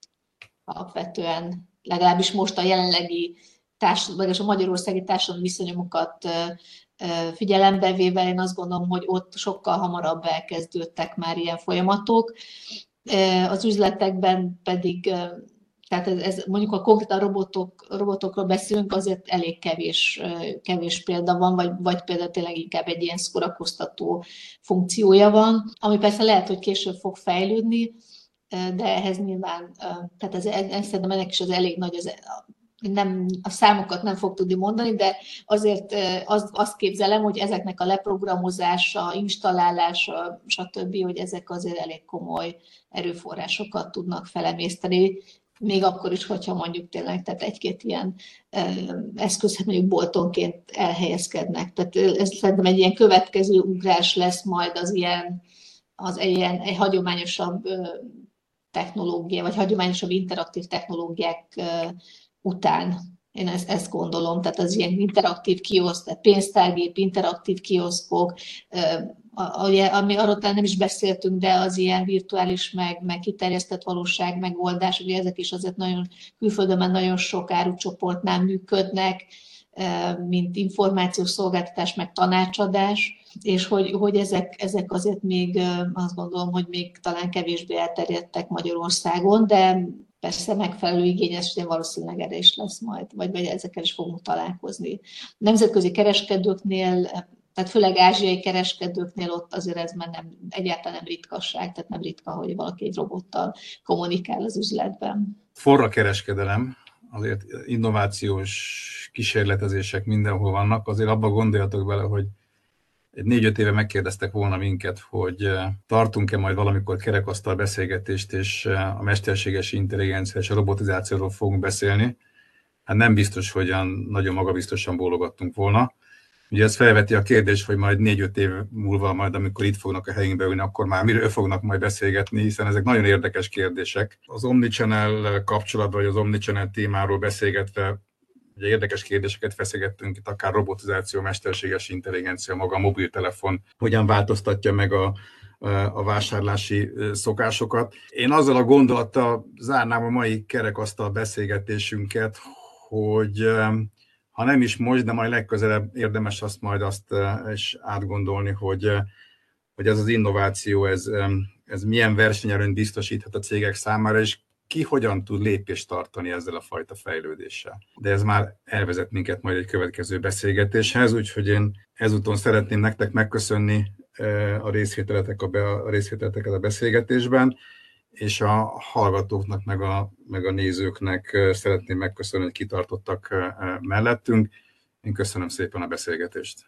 alapvetően, legalábbis most a jelenlegi társadalmi, a magyarországi társadalmi viszonyokat figyelembe véve én azt gondolom, hogy ott sokkal hamarabb elkezdődtek már ilyen folyamatok. Az üzletekben pedig, tehát ez, ez mondjuk a konkrétan robotok, robotokról beszélünk, azért elég kevés, kevés példa van, vagy, vagy például tényleg inkább egy ilyen szórakoztató funkciója van, ami persze lehet, hogy később fog fejlődni, de ehhez nyilván, tehát ez, ez szerintem ennek is az elég nagy az nem, a számokat nem fog tudni mondani, de azért azt, azt képzelem, hogy ezeknek a leprogramozása, installálása, stb., hogy ezek azért elég komoly erőforrásokat tudnak felemészteni, még akkor is, hogyha mondjuk tényleg tehát egy-két ilyen eszköz, mondjuk boltonként elhelyezkednek. Tehát ez szerintem egy ilyen következő ugrás lesz majd az ilyen, az ilyen, egy hagyományosabb technológia, vagy hagyományosabb interaktív technológiák után. Én ezt, ezt gondolom, tehát az ilyen interaktív kioszk, tehát pénztárgép, interaktív kioszkok, ami arról nem is beszéltünk, de az ilyen virtuális, meg, meg kiterjesztett valóság megoldás, ugye ezek is azért nagyon külföldön nagyon sok árucsoportnál működnek, mint információs szolgáltatás, meg tanácsadás, és hogy, hogy ezek, ezek azért még azt gondolom, hogy még talán kevésbé elterjedtek Magyarországon, de persze megfelelő igényes, hogy valószínűleg erre is lesz majd, vagy, vagy ezekkel is fogunk találkozni. Nemzetközi kereskedőknél, tehát főleg ázsiai kereskedőknél ott azért ez már nem, egyáltalán nem ritkasság, tehát nem ritka, hogy valaki egy robottal kommunikál az üzletben. Forra kereskedelem, azért innovációs kísérletezések mindenhol vannak, azért abba gondoljatok bele, hogy négy-öt éve megkérdeztek volna minket, hogy eh, tartunk-e majd valamikor kerekasztal beszélgetést, és eh, a mesterséges intelligencia és a robotizációról fogunk beszélni. Hát nem biztos, hogy nagyon magabiztosan bólogattunk volna. Ugye ez felveti a kérdés, hogy majd négy-öt év múlva, majd amikor itt fognak a helyünkbe ülni, akkor már miről fognak majd beszélgetni, hiszen ezek nagyon érdekes kérdések. Az Omnichannel kapcsolatban, vagy az Omnichannel témáról beszélgetve Ugye érdekes kérdéseket feszegettünk itt, akár robotizáció, mesterséges intelligencia, maga a mobiltelefon, hogyan változtatja meg a, a vásárlási szokásokat. Én azzal a gondolattal zárnám a mai kerekasztal beszélgetésünket, hogy ha nem is most, de majd legközelebb érdemes azt majd azt is átgondolni, hogy, hogy ez az innováció, ez, ez milyen versenyelőnyt biztosíthat a cégek számára, és ki hogyan tud lépést tartani ezzel a fajta fejlődéssel. De ez már elvezet minket majd egy következő beszélgetéshez, úgyhogy én ezúton szeretném nektek megköszönni a részvételetek a, részvételeteket a beszélgetésben, és a hallgatóknak, meg a, meg a nézőknek szeretném megköszönni, hogy kitartottak mellettünk. Én köszönöm szépen a beszélgetést.